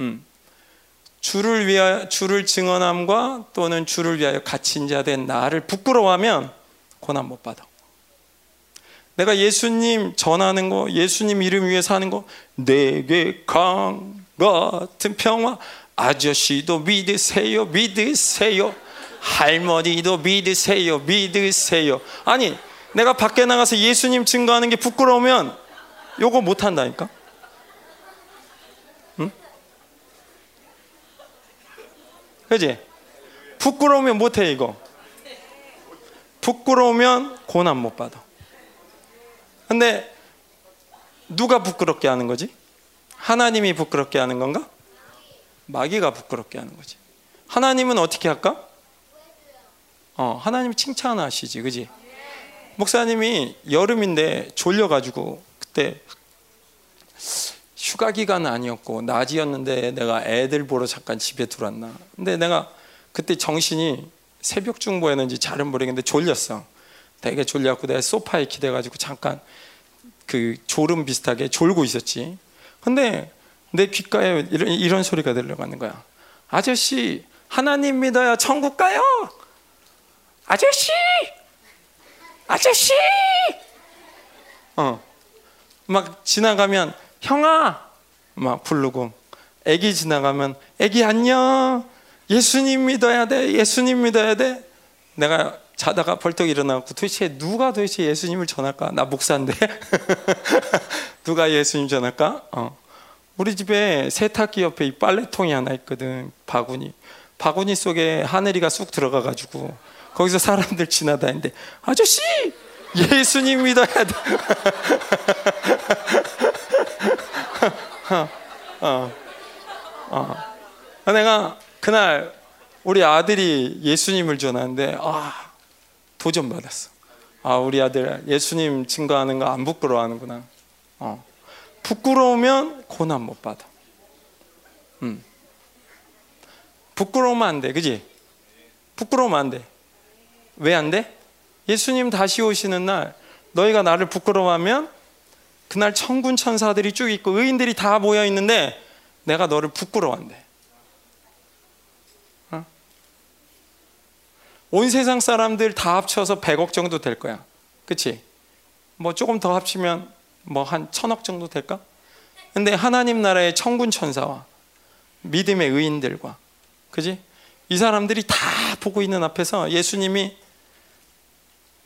음. 주를 위하 주를 증언함과 또는 주를 위하여 갇힌 자 된 나를 부끄러워하면 고난 못 받아. 내가 예수님 전하는 거, 예수님 이름 위해 사는 거, 내게 강 같은 평화, 아저씨도 믿으세요, 믿으세요, 할머니도 믿으세요, 믿으세요. 아니 내가 밖에 나가서 예수님 증거하는 게 부끄러우면 요거 못 한다니까. 그지? 부끄러우면 못해 이거. 부끄러우면 고난 못 받아. 근데 누가 부끄럽게 하는 거지? 하나님이 부끄럽게 하는 건가? 마귀가 부끄럽게 하는 거지. 하나님은 어떻게 할까? 어, 하나님 칭찬하시지, 그지? 목사님이 여름인데 졸려가지고 그때 휴가 기간은 아니었고 낮이었는데 내가 애들 보러 잠깐 집에 들어왔나. 근데 내가 그때 정신이 새벽 중보였는지 잘은 모르겠는데 졸렸어. 되게 졸려갖고 내가 소파에 기대가지고 잠깐 그 졸음 비슷하게 졸고 있었지. 근데 내 귓가에 이런, 이런 소리가 들려가는 거야. 아저씨 하나님 믿어야 천국 가요. 아저씨 아저씨! 어. 막 지나가면 형아! 막 부르고 애기 지나가면 애기 안녕! 예수님 믿어야 돼. 예수님 믿어야 돼. 내가 자다가 벌떡 일어나고 도대체 누가 도대체 예수님을 전할까? 나 목사인데 누가 예수님 전할까? 어. 우리 집에 세탁기 옆에 이 빨래통이 하나 있거든 바구니 바구니 속에 하늘이가 쑥 들어가 가지고 거기서 사람들 지나다니는데 아저씨 예수님 믿어야 돼. 어, 어, 어. 내가 그날 우리 아들이 예수님을 전하는데 아 도전 받았어. 아 우리 아들 예수님 증거하는 거 안 부끄러워하는구나. 어. 부끄러우면 고난 못 받아. 음. 부끄러우면 안 돼, 그지? 부끄러우면 안 돼. 왜 안 돼? 예수님 다시 오시는 날 너희가 나를 부끄러워하면 그날 천군 천사들이 쭉 있고 의인들이 다 모여 있는데 내가 너를 부끄러워한대. 어? 온 세상 사람들 다 합쳐서 100억 정도 될 거야. 그치? 뭐 조금 더 합치면 뭐 한 천억 정도 될까? 근데 하나님 나라의 천군 천사와 믿음의 의인들과 그지? 이 사람들이 다 보고 있는 앞에서 예수님이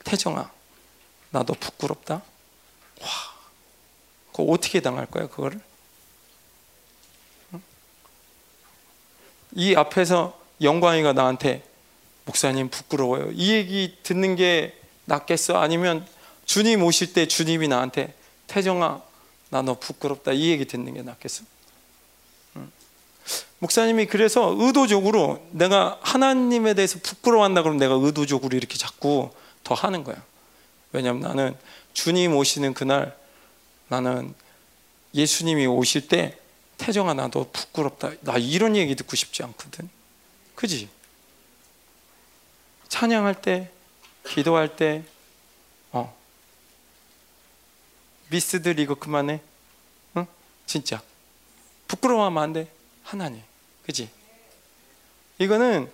태정아 나 너 부끄럽다? 와 그거 어떻게 당할 거야 그거를? 이 앞에서 영광이가 나한테 목사님 부끄러워요 이 얘기 듣는 게 낫겠어? 아니면 주님 오실 때 주님이 나한테 태정아 나 너 부끄럽다 이 얘기 듣는 게 낫겠어? 목사님이 그래서 의도적으로 내가 하나님에 대해서 부끄러워한다 그러면 내가 의도적으로 이렇게 자꾸 더 하는 거야. 왜냐하면 나는 주님 오시는 그날 나는 예수님이 오실 때 태정아 나도 부끄럽다. 나 이런 얘기 듣고 싶지 않거든. 그지? 찬양할 때, 기도할 때, 어. 미스들 이거 그만해. 응? 진짜. 부끄러워하면 안 돼. 하나님. 그지? 이거는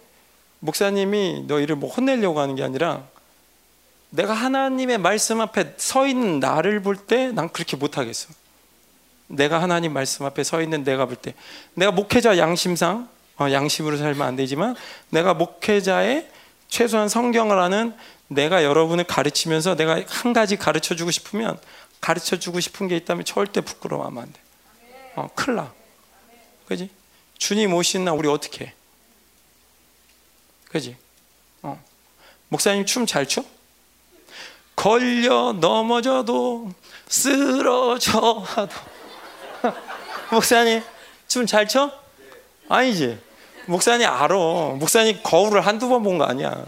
목사님이 너희를 뭐 혼내려고 하는 게 아니라 내가 하나님의 말씀 앞에 서 있는 나를 볼 때 난 그렇게 못 하겠어. 내가 하나님 말씀 앞에 서 있는 내가 볼 때 내가 목회자 양심상 어, 양심으로 살면 안 되지만 내가 목회자의 최소한 성경을 아는 내가 여러분을 가르치면서 내가 한 가지 가르쳐 주고 싶으면 가르쳐 주고 싶은 게 있다면 절대 부끄러워하면 안 돼. 어, 큰일 나. 그지? 주님 오신 날 우리 어떻게 해? 그지? 어. 목사님 춤 잘 춰? 걸려 넘어져도 쓰러져 하도 목사님 춤 잘 춰? 아니지 목사님 알아 목사님 거울을 한두 번 본 거 아니야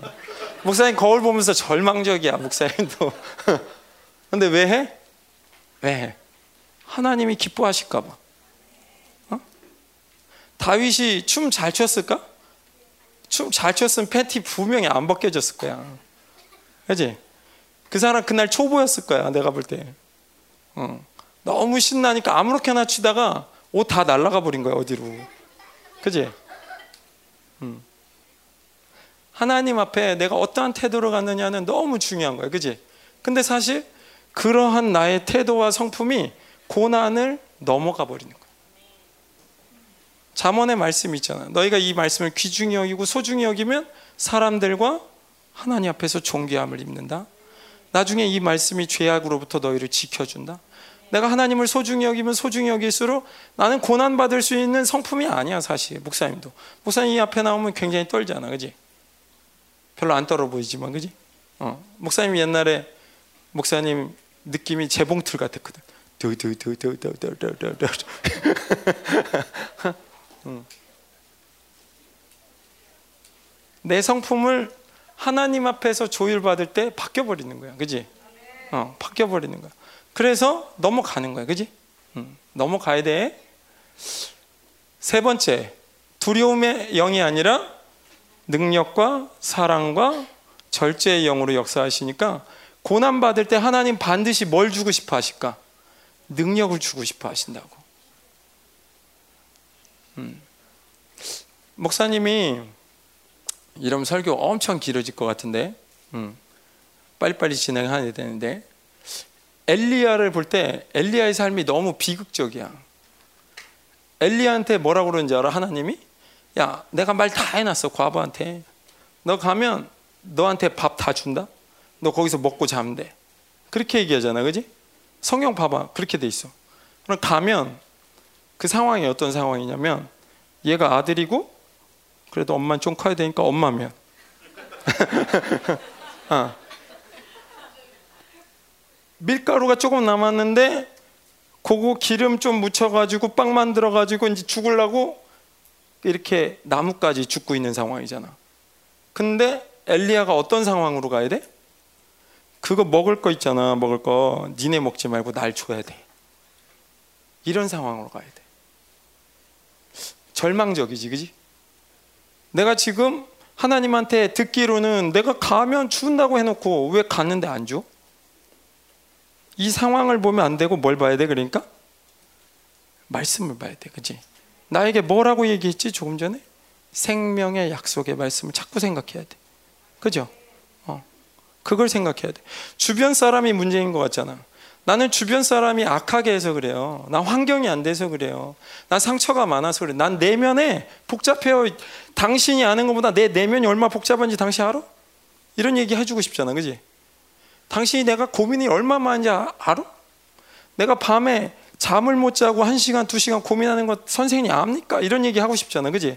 목사님 거울 보면서 절망적이야 목사님도 근데 왜 해? 왜 해? 하나님이 기뻐하실까 봐 어? 다윗이 춤 잘 췄을까? 춤 잘 췄으면 팬티 분명히 안 벗겨졌을 거야 그지? 그 사람 그날 초보였을 거야 내가 볼 때. 어. 너무 신나니까 아무렇게나 치다가 옷 다 날라가 버린 거야 어디로. 그지? 음. 하나님 앞에 내가 어떠한 태도로 갔느냐는 너무 중요한 거야. 그지? 근데 사실 그러한 나의 태도와 성품이 고난을 넘어가 버리는 거야. 잠언의 말씀이 있잖아. 너희가 이 말씀을 귀중히 여기고 소중히 여기면 사람들과 하나님 앞에서 존귀함을 입는다. 나중에 이 말씀이 죄악으로부터 너희를 지켜준다. 내가 하나님을 소중히 여기면 소중히 여길수록 나는 고난 받을 수 있는 성품이 아니야 사실 목사님도 목사님 이 앞에 나오면 굉장히 떨잖아, 그지? 별로 안 떨어 보이지만, 그지? 어. 목사님 옛날에 목사님 느낌이 재봉틀 같았거든. 두두두두두두두두. 내 성품을 하나님 앞에서 조율받을 때 바뀌어 버리는 거야. 그지? 어, 바뀌어 버리는 거야. 그래서 넘어가는 거야. 그지? 음, 넘어가야 돼. 세 번째, 두려움의 영이 아니라 능력과 사랑과 절제의 영으로 역사하시니까 고난 받을 때 하나님 반드시 뭘 주고 싶어 하실까? 능력을 주고 싶어 하신다고. 음. 목사님이 이러면 설교 엄청 길어질 것 같은데 음, 빨리빨리 진행해야 되는데 엘리야를 볼 때 엘리야의 삶이 너무 비극적이야. 엘리야한테 뭐라고 그러는지 알아 하나님이? 야 내가 말 다 해놨어 과부한테. 너 가면 너한테 밥 다 준다? 너 거기서 먹고 자면 돼. 그렇게 얘기하잖아, 그지? 성경 봐봐, 그렇게 돼 있어. 그럼 가면 그 상황이 어떤 상황이냐면 얘가 아들이고 그래도 엄마는 좀 커야 되니까 엄마면. 어. 밀가루가 조금 남았는데 그거 기름 좀 묻혀가지고 빵 만들어가지고 이제 죽을라고 이렇게 나무까지 죽고 있는 상황이잖아. 근데 엘리야가 어떤 상황으로 가야 돼? 그거 먹을 거 있잖아, 먹을 거. 니네 먹지 말고 날 줘야 돼. 이런 상황으로 가야 돼. 절망적이지, 그지? 내가 지금 하나님한테 듣기로는 내가 가면 준다고 해놓고 왜 갔는데 안 줘? 이 상황을 보면 안 되고 뭘 봐야 돼? 그러니까 말씀을 봐야 돼, 그지? 나에게 뭐라고 얘기했지 조금 전에? 생명의 약속의 말씀을 자꾸 생각해야 돼, 그죠? 어, 그걸 생각해야 돼. 주변 사람이 문제인 것 같잖아. 나는 주변 사람이 악하게 해서 그래요. 난 환경이 안 돼서 그래요. 난 상처가 많아서 그래. 난 내면에 복잡해요. 당신이 아는 것보다 내 내면이 얼마 복잡한지 당신 알아? 이런 얘기 해주고 싶잖아, 그지? 당신이 내가 고민이 얼마 많은지 아, 알아? 내가 밤에 잠을 못 자고 한 시간, 두 시간 고민하는 것 선생님이 압니까? 이런 얘기 하고 싶잖아, 그지?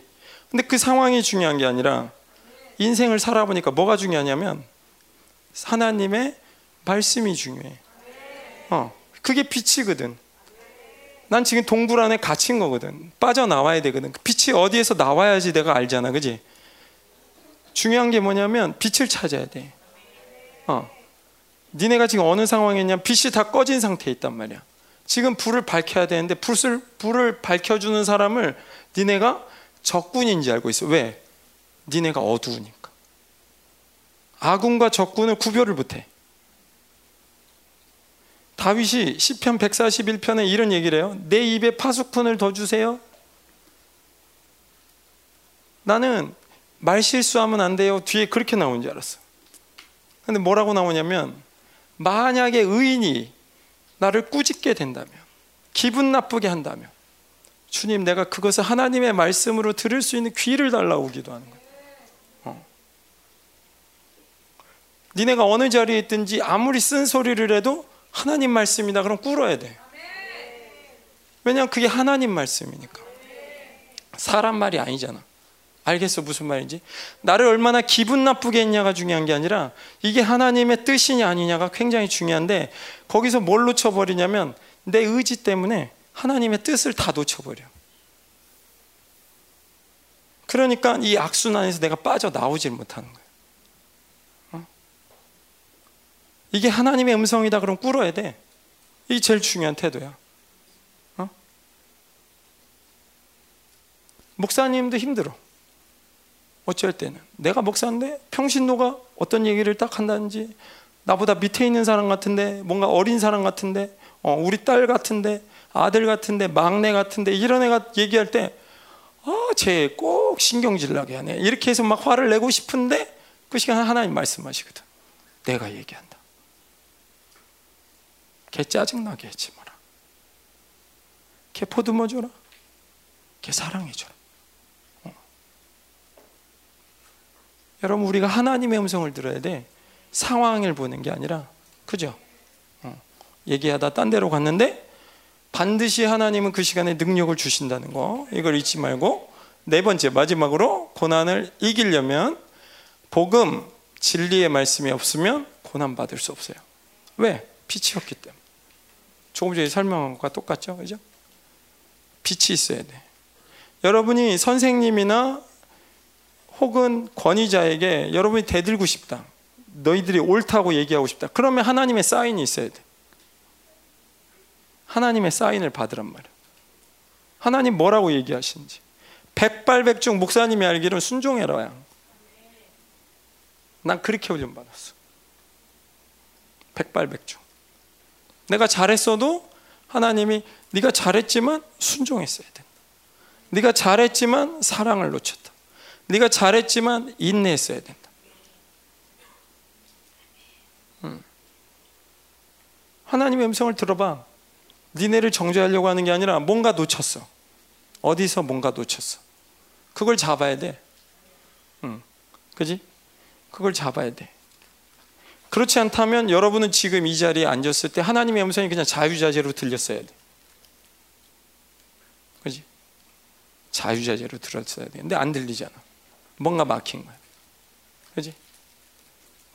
근데 그 상황이 중요한 게 아니라 인생을 살아보니까 뭐가 중요하냐면 하나님의 말씀이 중요해. 어, 그게 빛이거든. 난 지금 동굴 안에 갇힌 거거든. 빠져나와야 되거든. 그 빛이 어디에서 나와야지 내가 알잖아. 그지? 중요한 게 뭐냐면 빛을 찾아야 돼. 어. 니네가 지금 어느 상황에 있냐 빛이 다 꺼진 상태에 있단 말이야. 지금 불을 밝혀야 되는데 불을, 불을 밝혀주는 사람을 니네가 적군인지 알고 있어. 왜? 니네가 어두우니까. 아군과 적군을 구별을 못해. 다윗이 시편 141편에 이런 얘기를 해요. 내 입에 파수꾼을 더 주세요. 나는 말 실수하면 안 돼요. 뒤에 그렇게 나온 줄 알았어. 근데 뭐라고 나오냐면 만약에 의인이 나를 꾸짖게 된다면 기분 나쁘게 한다면 주님 내가 그것을 하나님의 말씀으로 들을 수 있는 귀를 달라고 기도하는 거예요. 어. 니네가 어느 자리에 있든지 아무리 쓴 소리를 해도 하나님 말씀이다 그럼 꿇어야 돼. 왜냐하면 그게 하나님 말씀이니까. 사람 말이 아니잖아. 알겠어 무슨 말인지? 나를 얼마나 기분 나쁘게 했냐가 중요한 게 아니라 이게 하나님의 뜻이냐 아니냐가 굉장히 중요한데 거기서 뭘 놓쳐버리냐면 내 의지 때문에 하나님의 뜻을 다 놓쳐버려. 그러니까 이 악순환에서 내가 빠져나오질 못하는 거야. 어? 이게 하나님의 음성이다 그럼 꿇어야 돼. 이게 제일 중요한 태도야. 어? 목사님도 힘들어. 어쩔 때는 내가 목사인데 평신도가 어떤 얘기를 딱 한다든지 나보다 밑에 있는 사람 같은데 뭔가 어린 사람 같은데 어, 우리 딸 같은데 아들 같은데 막내 같은데 이런 애가 얘기할 때 아, 쟤 꼭 신경질 나게 하네. 이렇게 해서 막 화를 내고 싶은데 그 시간 하나님 말씀하시거든. 내가 얘기한다. 걔 짜증나게 하지 마라. 걔 포도모 줘라. 걔 사랑해 줘라. 여러분 우리가 하나님의 음성을 들어야 돼. 상황을 보는 게 아니라 그죠? 어. 얘기하다 딴 데로 갔는데 반드시 하나님은 그 시간에 능력을 주신다는 거 이걸 잊지 말고 네 번째 마지막으로 고난을 이기려면 복음 진리의 말씀이 없으면 고난 받을 수 없어요. 왜? 없기 때문에. 조금 전에 설명한 것과 똑같죠, 그죠? 빛이 있어야 돼. 여러분이 선생님이나 혹은 권위자에게 여러분이 대들고 싶다. 너희들이 옳다고 얘기하고 싶다. 그러면 하나님의 사인이 있어야 돼. 하나님의 사인을 받으란 말이야. 하나님 뭐라고 얘기하시는지. 백발백중 목사님이 알기로는 순종해라야. 난 그렇게 훈련 받았어. 백발백중. 내가 잘했어도 하나님이 네가 잘했지만 순종했어야 된다. 네가 잘했지만 사랑을 놓쳤다. 네가 잘했지만 인내했어야 된다. 음. 하나님의 음성을 들어봐. 니네를 정죄하려고 하는 게 아니라 뭔가 놓쳤어. 어디서 뭔가 놓쳤어. 그걸 잡아야 돼. 응. 그지? 그걸 잡아야 돼. 그렇지 않다면 여러분은 지금 이 자리에 앉았을 때 하나님의 음성이 그냥 자유자재로 들렸어야 돼. 그지? 자유자재로 들었어야 돼. 근데 안 들리잖아. 뭔가 막힌 거야. 그지?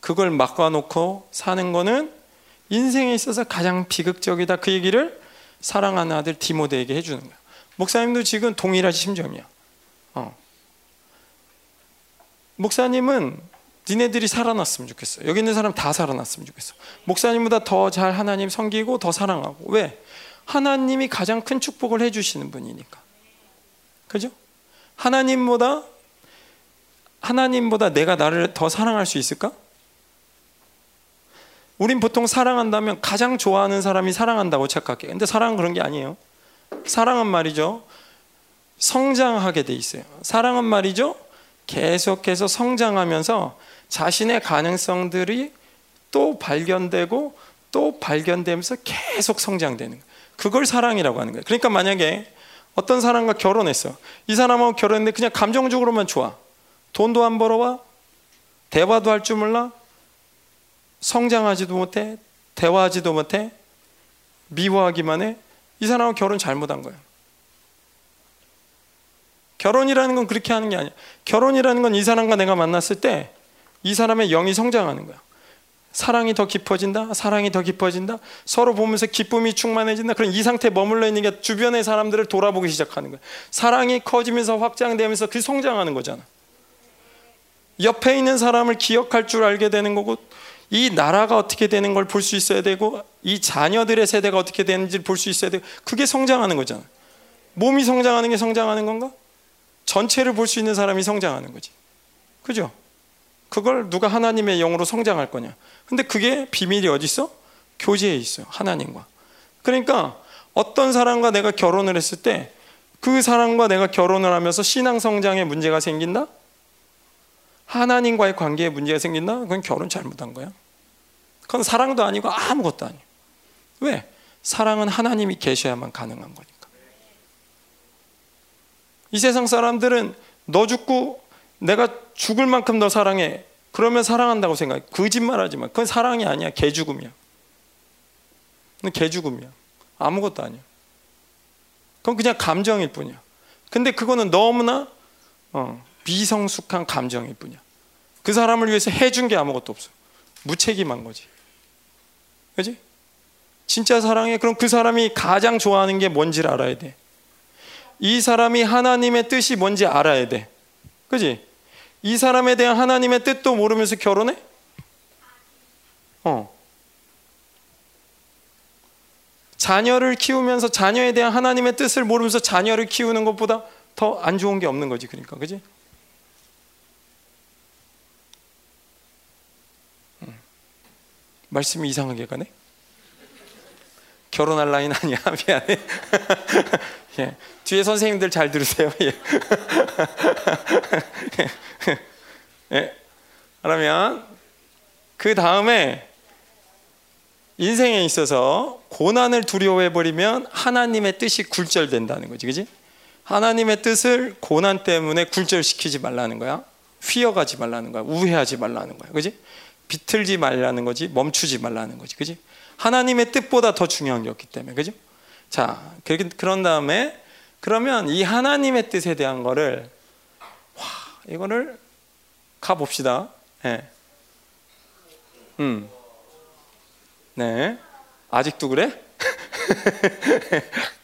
그걸 막아놓고 사는 거는 인생에 있어서 가장 비극적이다. 그 얘기를 사랑하는 아들 디모데에게 해주는 거야. 목사님도 지금 동일한 심정이야. 어. 목사님은 니네들이 살아났으면 좋겠어. 여기 있는 사람 다 살아났으면 좋겠어. 목사님보다 더 잘 하나님 섬기고 더 사랑하고. 왜? 하나님이 가장 큰 축복을 해주시는 분이니까. 그죠? 하나님보다 하나님보다 내가 나를 더 사랑할 수 있을까? 우린 보통 사랑한다면 가장 좋아하는 사람이 사랑한다고 착각해. 근데 사랑은 그런 게 아니에요. 사랑은 말이죠. 성장하게 돼 있어요. 사랑은 말이죠. 계속해서 성장하면서 자신의 가능성들이 또 발견되고 또 발견되면서 계속 성장되는 거예요. 그걸 사랑이라고 하는 거예요. 그러니까 만약에 어떤 사람과 결혼했어. 이 사람하고 결혼했는데 그냥 감정적으로만 좋아. 돈도 안 벌어와. 대화도 할 줄 몰라. 성장하지도 못해. 대화하지도 못해. 미워하기만 해. 이 사람은 결혼 잘못한 거야. 결혼이라는 건 그렇게 하는 게 아니야. 결혼이라는 건 이 사람과 내가 만났을 때 이 사람의 영이 성장하는 거야. 사랑이 더 깊어진다. 사랑이 더 깊어진다. 서로 보면서 기쁨이 충만해진다. 그런 이 상태에 머물러 있는 게 주변의 사람들을 돌아보기 시작하는 거야. 사랑이 커지면서 확장되면서 그 성장하는 거잖아. 옆에 있는 사람을 기억할 줄 알게 되는 거고 이 나라가 어떻게 되는 걸 볼 수 있어야 되고 이 자녀들의 세대가 어떻게 되는지 볼수 있어야 되고 그게 성장하는 거잖아. 몸이 성장하는 게 성장하는 건가? 전체를 볼 수 있는 사람이 성장하는 거지. 그죠? 그걸 누가 하나님의 영으로 성장할 거냐? 근데 그게 비밀이 어디 있어? 교제에 있어요. 하나님과. 그러니까 어떤 사람과 내가 결혼을 했을 때 그 사람과 내가 결혼을 하면서 신앙 성장에 문제가 생긴다? 하나님과의 관계에 문제가 생긴다? 그건 결혼 잘못한 거야. 그건 사랑도 아니고 아무것도 아니야. 왜? 사랑은 하나님이 계셔야만 가능한 거니까. 이 세상 사람들은 너 죽고 내가 죽을 만큼 너 사랑해. 그러면 사랑한다고 생각해. 거짓말하지 마. 그건 사랑이 아니야. 개죽음이야. 개죽음이야. 아무것도 아니야. 그건 그냥 감정일 뿐이야. 근데 그거는 너무나 어, 비성숙한 감정일 뿐이야. 그 사람을 위해서 해준 게 아무것도 없어. 무책임한 거지. 그지? 진짜 사랑해. 그럼 그 사람이 가장 좋아하는 게 뭔지를 알아야 돼. 이 사람이 하나님의 뜻이 뭔지 알아야 돼. 그지? 이 사람에 대한 하나님의 뜻도 모르면서 결혼해? 어. 자녀를 키우면서 자녀에 대한 하나님의 뜻을 모르면서 자녀를 키우는 것보다 더 안 좋은 게 없는 거지. 그러니까. 그지? 말씀이 이상하게 가네? 결혼할 나이는 아니야. 미안해. 예. 뒤에 선생님들 잘 들으세요. 예. 예. 그러면 그 다음에 인생에 있어서 고난을 두려워해 버리면 하나님의 뜻이 굴절된다는 거지, 그지? 하나님의 뜻을 고난 때문에 굴절시키지 말라는 거야. 휘어가지 말라는 거야. 우회하지 말라는 거야, 그지? 비틀지 말라는 거지, 멈추지 말라는 거지, 그지? 하나님의 뜻보다 더 중요한 게 없기 때문에, 그죠? 자, 그런 다음에 그러면 이 하나님의 뜻에 대한 거를 와, 이거를 가 봅시다. 네. 음. 네. 아직도 그래?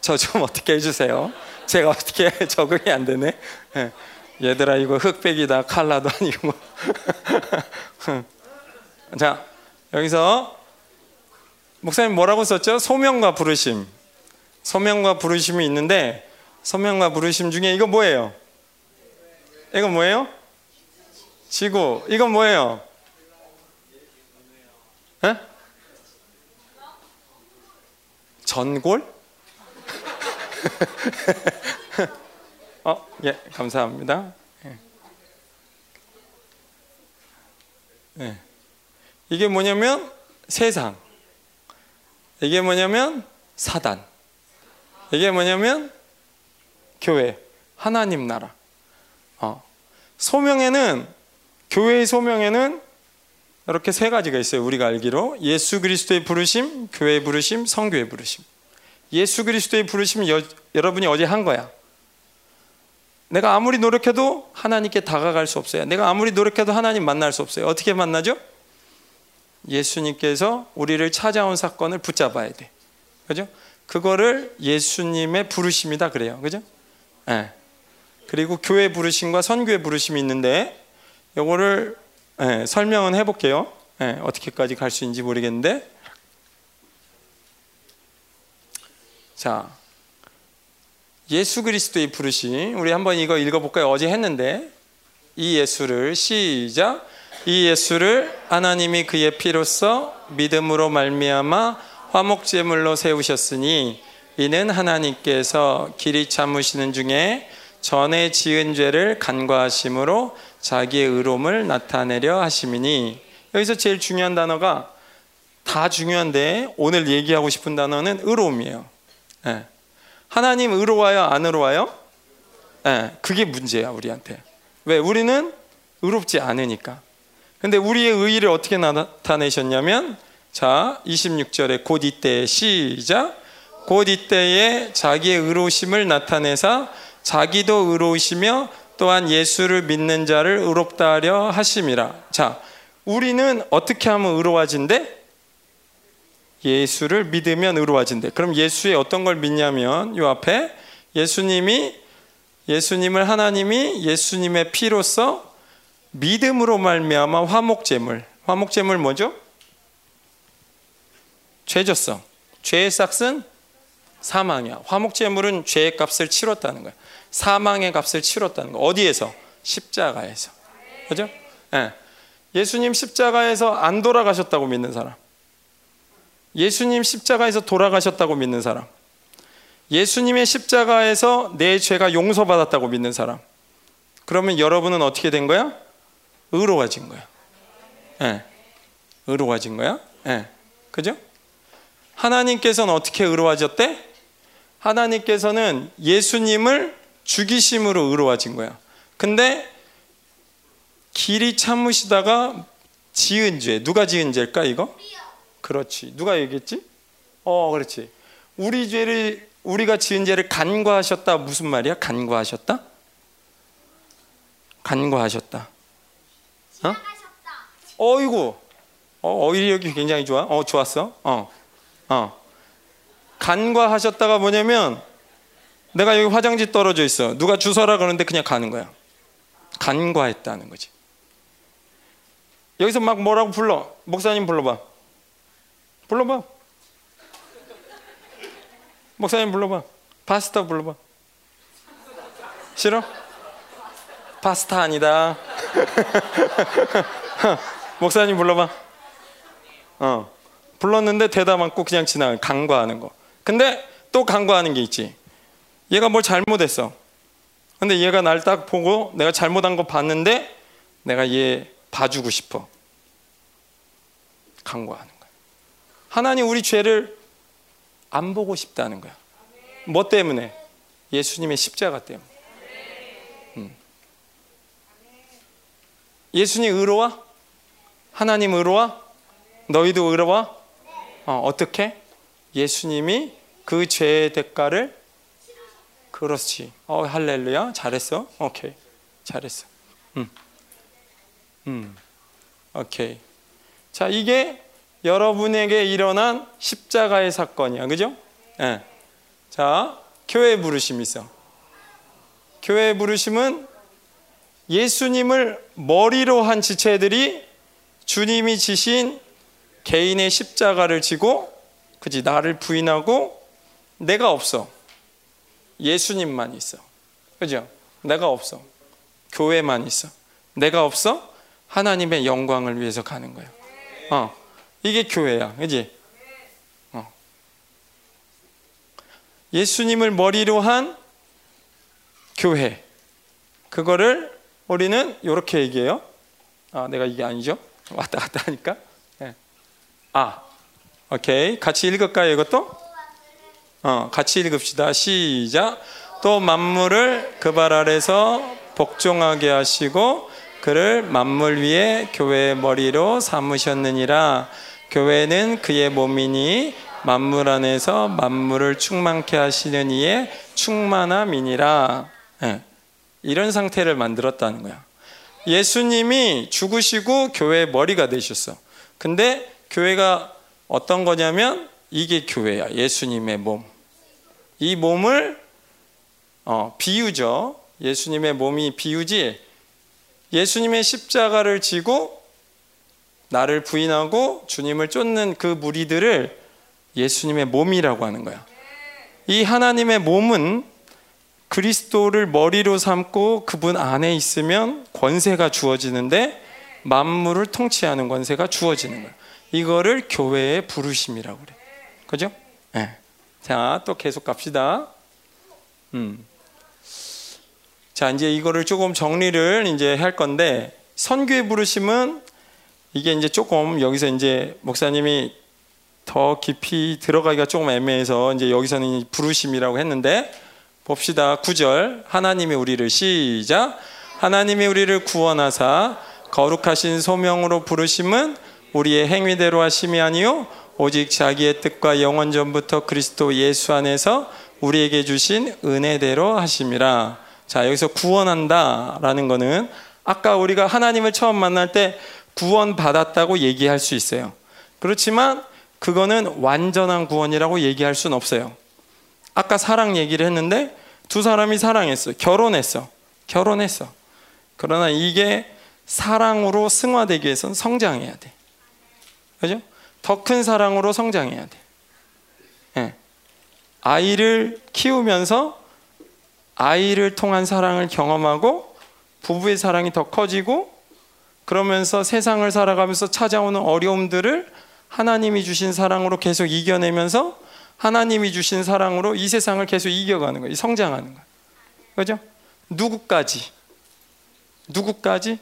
저 좀 어떻게 해주세요. 제가 어떻게 적응이 안 되네. 네. 얘들아 이거 흑백이다 칼라도 아니고. 자 여기서 목사님 뭐라고 썼죠? 소명과 부르심. 소명과 부르심이 있는데 소명과 부르심 중에 이거 뭐예요? 이거 뭐예요? 지구. 이건 뭐예요? 에? 전골? 어, 예, 감사합니다. 예. 예. 이게 뭐냐면 세상. 이게 뭐냐면 사단. 이게 뭐냐면 교회, 하나님 나라. 어. 소명에는 교회의 소명에는 이렇게 세 가지가 있어요. 우리가 알기로 예수 그리스도의 부르심, 교회의 부르심, 성교의 부르심. 예수 그리스도의 부르심 여, 여러분이 어제 한 거야. 내가 아무리 노력해도 하나님께 다가갈 수 없어요. 내가 아무리 노력해도 하나님 만날 수 없어요. 어떻게 만나죠? 예수님께서 우리를 찾아온 사건을 붙잡아야 돼. 그죠? 그거를 예수님의 부르심이다 그래요. 그죠? 예. 네. 그리고 교회 부르심과 선교의 부르심이 있는데 요거를 네, 설명은 해 볼게요. 네, 어떻게까지 갈 수 있는지 모르겠는데. 자, 예수 그리스도의 부르심. 우리 한번 이거 읽어 볼까요? 어제 했는데. 이 예수를 시작. 이 예수를 하나님이 그의 피로써 믿음으로 말미암아 화목 제물로 세우셨으니 이는 하나님께서 길이 참으시는 중에 전에 지은 죄를 간과하심으로 자기의 의로움을 나타내려 하심이니 여기서 제일 중요한 단어가 다 중요한데 오늘 얘기하고 싶은 단어는 의로움이에요. 네. 하나님 의로워요, 안 의로워요? 네, 그게 문제야 우리한테. 왜? 우리는 의롭지 않으니까. 근데 우리의 의의를 어떻게 나타내셨냐면 자 26절에 곧 이때 시작 곧 이때에 자기의 의로우심을 나타내사 자기도 의로우시며 또한 예수를 믿는 자를 의롭다 하려 하심이라. 자, 우리는 어떻게 하면 의로워진대? 예수를 믿으면 의로워진대. 그럼 예수의 어떤 걸 믿냐면 요 앞에 예수님이 예수님을 하나님이 예수님의 피로써 믿음으로 말미암아 화목제물. 화목제물 뭐죠? 죄졌어. 죄의 싹은 사망이야. 화목제물은 죄의 값을 치렀다는 거야. 사망의 값을 치렀다는 거. 어디에서? 십자가에서. 그죠? 예. 예수님 십자가에서 안 돌아가셨다고 믿는 사람. 예수님 십자가에서 돌아가셨다고 믿는 사람. 예수님의 십자가에서 내 죄가 용서받았다고 믿는 사람. 그러면 여러분은 어떻게 된 거야? 의로워진 거야. 예. 의로워진 거야. 예. 그죠? 하나님께서는 어떻게 의로워졌대? 하나님께서는 예수님을 죽이심으로 의로워진 거야. 근데 길이 참으시다가 지은 죄. 누가 지은 죄일까 이거? 그렇지. 누가 얘기했지? 어, 그렇지. 우리 죄를 우리가 지은 죄를 간과하셨다 무슨 말이야? 간과하셨다? 간과하셨다. 어? 어이구. 어, 어휘력이 굉장히 좋아. 어, 좋았어. 어. 어. 간과하셨다가 뭐냐면 내가 여기 화장지 떨어져 있어. 누가 주서라 그러는데 그냥 가는 거야. 간과했다는 거지. 여기서 막 뭐라고 불러? 목사님 불러봐. 불러봐. 목사님 불러봐. 파스타 불러봐. 싫어? 파스타 아니다. 목사님 불러봐. 어. 불렀는데 대답 않고 그냥 지나가 간과하는 거. 근데 또 간과하는 게 있지. 얘가 뭘 잘못했어. 근데 얘가 날 딱 보고 내가 잘못한 거 봤는데 내가 얘 봐주고 싶어. 간과하는 거야. 하나님 우리 죄를 안 보고 싶다는 거야. 뭐 때문에? 예수님의 십자가 때문에. 예수님 의로워? 하나님 의로워? 너희도 의로워? 어, 어떻게? 예수님이 그 죄의 대가를 그렇지. 어, 할렐루야. 잘했어. 오케이. 잘했어. 음. 음. 오케이. 자, 이게 여러분에게 일어난 십자가의 사건이야. 그죠? 예. 네. 자, 교회 부르심이 있어. 교회 부르심은 예수님을 머리로 한 지체들이 주님이 지신 개인의 십자가를 지고 그지 나를 부인하고 내가 없어. 예수님만 있어. 그죠? 내가 없어. 교회만 있어. 내가 없어. 하나님의 영광을 위해서 가는 거야. 어. 이게 교회야. 그지? 어. 예수님을 머리로 한 교회. 그거를 우리는 이렇게 얘기해요. 아, 내가 이게 아니죠? 왔다 갔다 하니까. 네. 아, 오케이. 같이 읽을까요, 이것도? 어, 같이 읽읍시다. 시작. 또 만물을 그 발 아래서 복종하게 하시고 그를 만물 위에 교회의 머리로 삼으셨느니라. 교회는 그의 몸이니 만물 안에서 만물을 충만케 하시는 이의 충만함이니라. 네. 이런 상태를 만들었다는 거야. 예수님이 죽으시고 교회의 머리가 되셨어. 근데 교회가 어떤 거냐면 이게 교회야. 예수님의 몸. 이 몸을 어, 비유죠. 예수님의 몸이 비유지. 예수님의 십자가를 지고 나를 부인하고 주님을 쫓는 그 무리들을 예수님의 몸이라고 하는 거야. 이 하나님의 몸은 그리스도를 머리로 삼고 그분 안에 있으면 권세가 주어지는데 만물을 통치하는 권세가 주어지는 거야. 이거를 교회의 부르심이라고 그래. 그죠? 네. 자, 또 계속 갑시다. 음. 자, 이제 이거를 조금 정리를 이제 할 건데 선교의 부르심은 이게 이제 조금 여기서 이제 목사님이 더 깊이 들어가기가 조금 애매해서 이제 여기서는 부르심이라고 했는데 봅시다. 9절. 하나님이 우리를 시작. 하나님이 우리를 구원하사 거룩하신 소명으로 부르심은 우리의 행위대로 하심이 아니요 오직 자기의 뜻과 영원 전부터 그리스도 예수 안에서 우리에게 주신 은혜대로 하심이라. 자, 여기서 구원한다라는 거는 아까 우리가 하나님을 처음 만날 때 구원받았다고 얘기할 수 있어요. 그렇지만 그거는 완전한 구원이라고 얘기할 수는 없어요. 아까 사랑 얘기를 했는데 두 사람이 사랑했어. 결혼했어. 결혼했어. 그러나 이게 사랑으로 승화되기 위해서는 성장해야 돼. 그죠? 더 큰 사랑으로 성장해야 돼. 네. 아이를 키우면서 아이를 통한 사랑을 경험하고 부부의 사랑이 더 커지고 그러면서 세상을 살아가면서 찾아오는 어려움들을 하나님이 주신 사랑으로 계속 이겨내면서 하나님이 주신 사랑으로 이 세상을 계속 이겨가는 거예요. 성장하는 거예요. 그죠? 누구까지? 누구까지?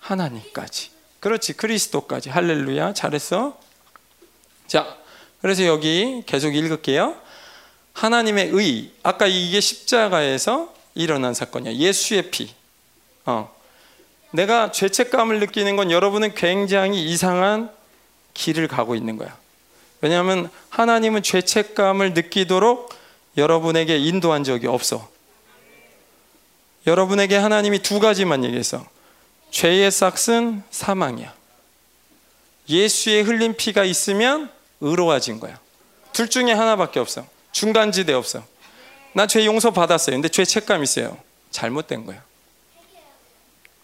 하나님까지. 그렇지. 그리스도까지. 할렐루야. 잘했어. 자, 그래서 여기 계속 읽을게요. 하나님의 의. 아까 이게 십자가에서 일어난 사건이야. 예수의 피. 어. 내가 죄책감을 느끼는 건 여러분은 굉장히 이상한 길을 가고 있는 거야. 왜냐하면 하나님은 죄책감을 느끼도록 여러분에게 인도한 적이 없어. 여러분에게 하나님이 두 가지만 얘기했어. 죄의 싹은 사망이야. 예수의 흘린 피가 있으면 의로워진 거야. 둘 중에 하나밖에 없어. 중간지대 없어. 나 죄 용서 받았어요. 근데 죄책감 있어요. 잘못된 거야.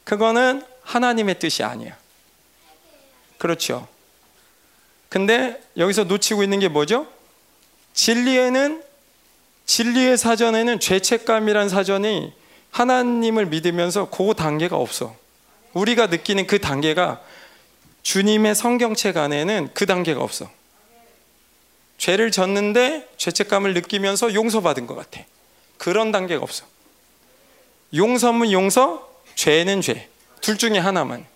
그거는 하나님의 뜻이 아니야. 그렇죠. 근데 여기서 놓치고 있는 게 뭐죠? 진리에는 진리의 사전에는 죄책감이란 사전이 하나님을 믿으면서 그 단계가 없어. 우리가 느끼는 그 단계가 주님의 성경책 안에는 그 단계가 없어. 죄를 졌는데 죄책감을 느끼면서 용서받은 것 같아. 그런 단계가 없어. 용서면 용서, 죄는 죄. 둘 중에 하나만.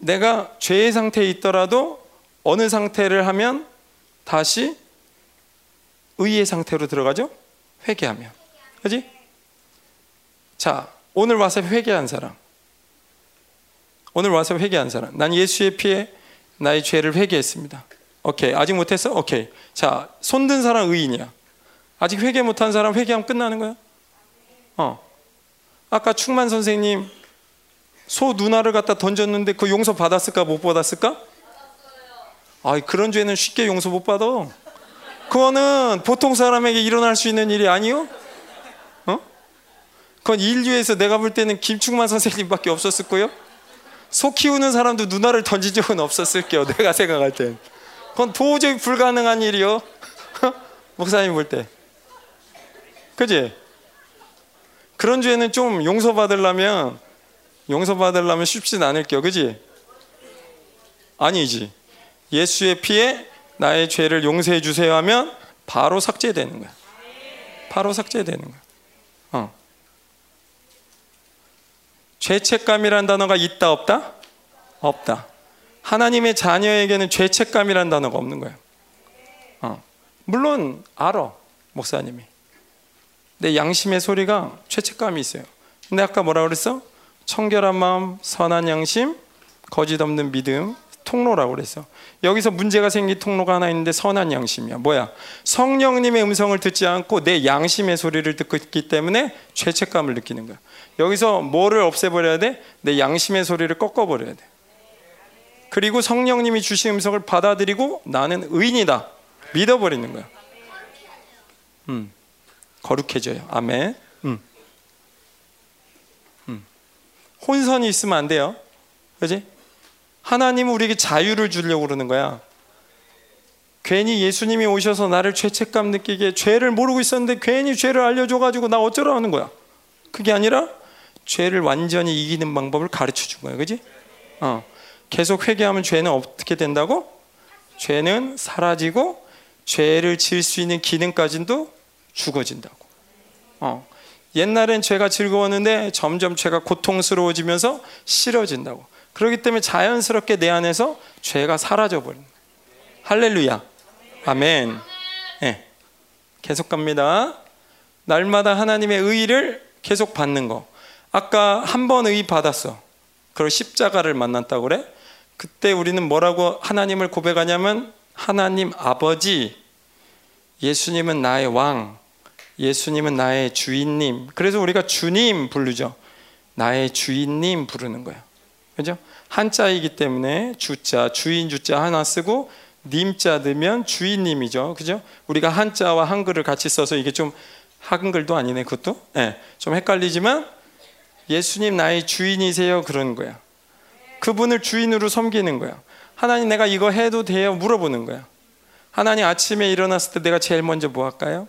내가 죄의 상태에 있더라도 어느 상태를 하면 다시 의의 상태로 들어가죠? 회개하면. 그지? 자, 오늘 와서 회개한 사람. 오늘 와서 회개한 사람. 난 예수의 피에 나의 죄를 회개했습니다. 오케이. 아직 못했어? 오케이. 자, 손든 사람 의인이야. 아직 회개 못한 사람 회개하면 끝나는 거야? 어. 아까 충만 선생님 소 누나를 갖다 던졌는데 그 용서 받았을까 못 받았을까? 아, 그런 죄는 쉽게 용서 못 받아. 그거는 보통 사람에게 일어날 수 있는 일이 아니요? 어? 그건 인류에서 내가 볼 때는 김충만 선생님밖에 없었을 거요. 소 키우는 사람도 누나를 던진 적은 없었을 게요. 내가 생각할 땐. 그건 도저히 불가능한 일이요. 목사님 볼 때. 그지? 그런 죄는 좀 용서받으려면 용서받으려면 쉽진 않을게요. 그지? 아니지. 예수의 피에 나의 죄를 용서해 주세요 하면 바로 삭제되는 거야. 바로 삭제되는 거야. 어. 죄책감이란 단어가 있다 없다? 없다. 하나님의 자녀에게는 죄책감이라는 단어가 없는 거예요. 어. 물론 알아 목사님이. 내 양심의 소리가 죄책감이 있어요. 근데 아까 뭐라 그랬어? 청결한 마음, 선한 양심, 거짓 없는 믿음, 통로라고 그랬어. 여기서 문제가 생긴 통로가 하나 있는데 선한 양심이야. 뭐야? 성령님의 음성을 듣지 않고 내 양심의 소리를 듣고 있기 때문에 죄책감을 느끼는 거야. 여기서 뭐를 없애버려야 돼? 내 양심의 소리를 꺾어버려야 돼. 그리고 성령님이 주신 음성을 받아들이고 나는 의인이다. 믿어버리는 거야. 음, 거룩해져요. 아멘. 음. 음. 혼선이 있으면 안 돼요. 그지? 하나님은 우리에게 자유를 주려고 그러는 거야. 괜히 예수님이 오셔서 나를 죄책감 느끼게 죄를 모르고 있었는데 괜히 죄를 알려줘가지고 나 어쩌라는 거야. 그게 아니라 죄를 완전히 이기는 방법을 가르쳐 준 거야. 그지? 어. 계속 회개하면 죄는 어떻게 된다고? 죄는 사라지고 죄를 지을 수 있는 기능까지도 죽어진다고. 어. 옛날엔 죄가 즐거웠는데 점점 죄가 고통스러워지면서 싫어진다고. 그렇기 때문에 자연스럽게 내 안에서 죄가 사라져 버린 할렐루야. 아멘. 네. 계속 갑니다. 날마다 하나님의 의를 계속 받는 거. 아까 한 번 의 받았어. 그리고 십자가를 만났다고 그래? 그때 우리는 뭐라고 하나님을 고백하냐면 하나님 아버지, 예수님은 나의 왕, 예수님은 나의 주인님. 그래서 우리가 주님 부르죠. 나의 주인님 부르는 거야. 그죠? 한자이기 때문에 주자, 주인 주자 하나 쓰고 님자 넣으면 주인님이죠. 그죠? 우리가 한자와 한글을 같이 써서 이게 좀 한글도 아니네, 그것도? 네, 좀 헷갈리지만 예수님 나의 주인이세요. 그런 거야. 그분을 주인으로 섬기는 거야. 하나님 내가 이거 해도 돼요? 물어보는 거야. 하나님 아침에 일어났을 때 내가 제일 먼저 뭐 할까요?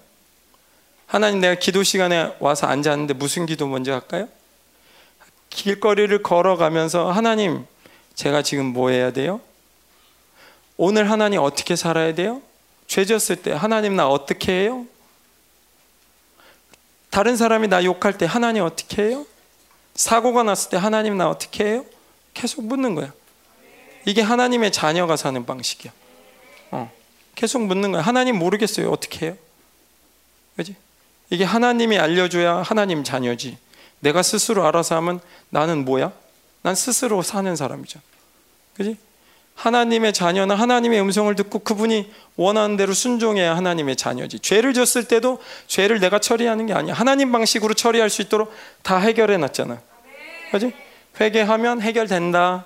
하나님 내가 기도 시간에 와서 앉았는데 무슨 기도 먼저 할까요? 길거리를 걸어가면서 하나님 제가 지금 뭐 해야 돼요? 오늘 하나님 어떻게 살아야 돼요? 죄 졌을 때 하나님 나 어떻게 해요? 다른 사람이 나 욕할 때 하나님 어떻게 해요? 사고가 났을 때 하나님 나 어떻게 해요? 계속 묻는 거야. 이게 하나님의 자녀가 사는 방식이야. 어. 계속 묻는 거야. 하나님 모르겠어요. 어떻게 해요? 그지? 이게 하나님이 알려줘야 하나님 자녀지. 내가 스스로 알아서 하면 나는 뭐야? 난 스스로 사는 사람이죠. 그지? 하나님의 자녀는 하나님의 음성을 듣고 그분이 원하는 대로 순종해야 하나님의 자녀지. 죄를 졌을 때도 죄를 내가 처리하는 게 아니야. 하나님 방식으로 처리할 수 있도록 다 해결해 놨잖아. 그지? 회개하면 해결된다.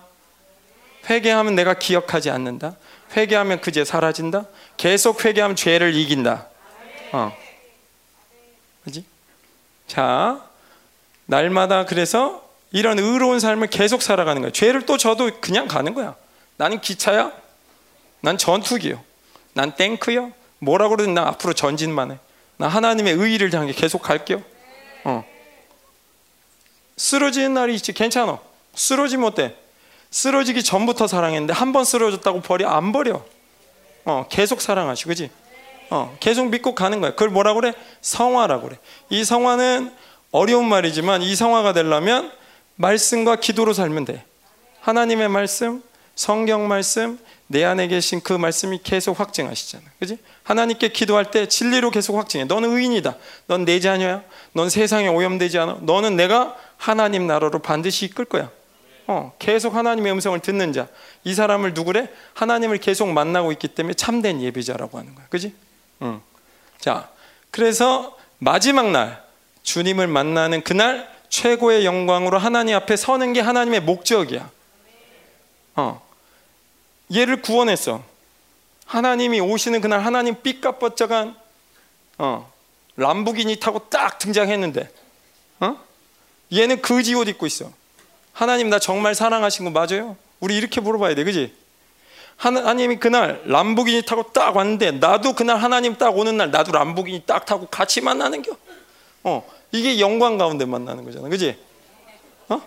회개하면 내가 기억하지 않는다. 회개하면 그죄 사라진다. 계속 회개하면 죄를 이긴다. 어. 자, 날마다 그래서 이런 의로운 삶을 계속 살아가는 거야. 죄를 또 져도 그냥 가는 거야. 나는 기차야. 난 전투기요. 난 탱크요. 뭐라 그러든 나 앞으로 전진만 해. 나 하나님의 의의를 향해 계속 갈게요. 어. 쓰러지는 날이 있지 괜찮아. 쓰러지면 어때? 쓰러지기 전부터 사랑했는데 한 번 쓰러졌다고 버려 안 버려. 어, 계속 사랑하시, 그지? 어, 계속 믿고 가는 거야. 그걸 뭐라 그래? 성화라고 그래. 이 성화는 어려운 말이지만 이 성화가 되려면 말씀과 기도로 살면 돼. 하나님의 말씀, 성경 말씀, 내 안에 계신 그 말씀이 계속 확증하시잖아. 그지? 하나님께 기도할 때 진리로 계속 확증해. 너는 의인이다. 넌 내 자녀야. 넌 세상에 오염되지 않아. 너는 내가 하나님 나라로 반드시 이끌 거야. 어, 계속 하나님의 음성을 듣는 자. 이 사람을 누구래? 하나님을 계속 만나고 있기 때문에 참된 예배자라고 하는 거야. 그지? 응. 자, 그래서 마지막 날, 주님을 만나는 그날 최고의 영광으로 하나님 앞에 서는 게 하나님의 목적이야. 어. 얘를 구원했어. 하나님이 오시는 그날 하나님 삐까뻔쩍한 어, 람부기니 타고 딱 등장했는데 어? 얘는 거지 옷 입고 있어. 하나님 나 정말 사랑하신 거 맞아요? 우리 이렇게 물어봐야 돼, 그지? 하나님이 그날 람보기니 타고 딱 왔는데 나도 그날 하나님 딱 오는 날 나도 람보기니 딱 타고 같이 만나는 겨. 어, 이게 영광 가운데 만나는 거잖아, 그지? 어?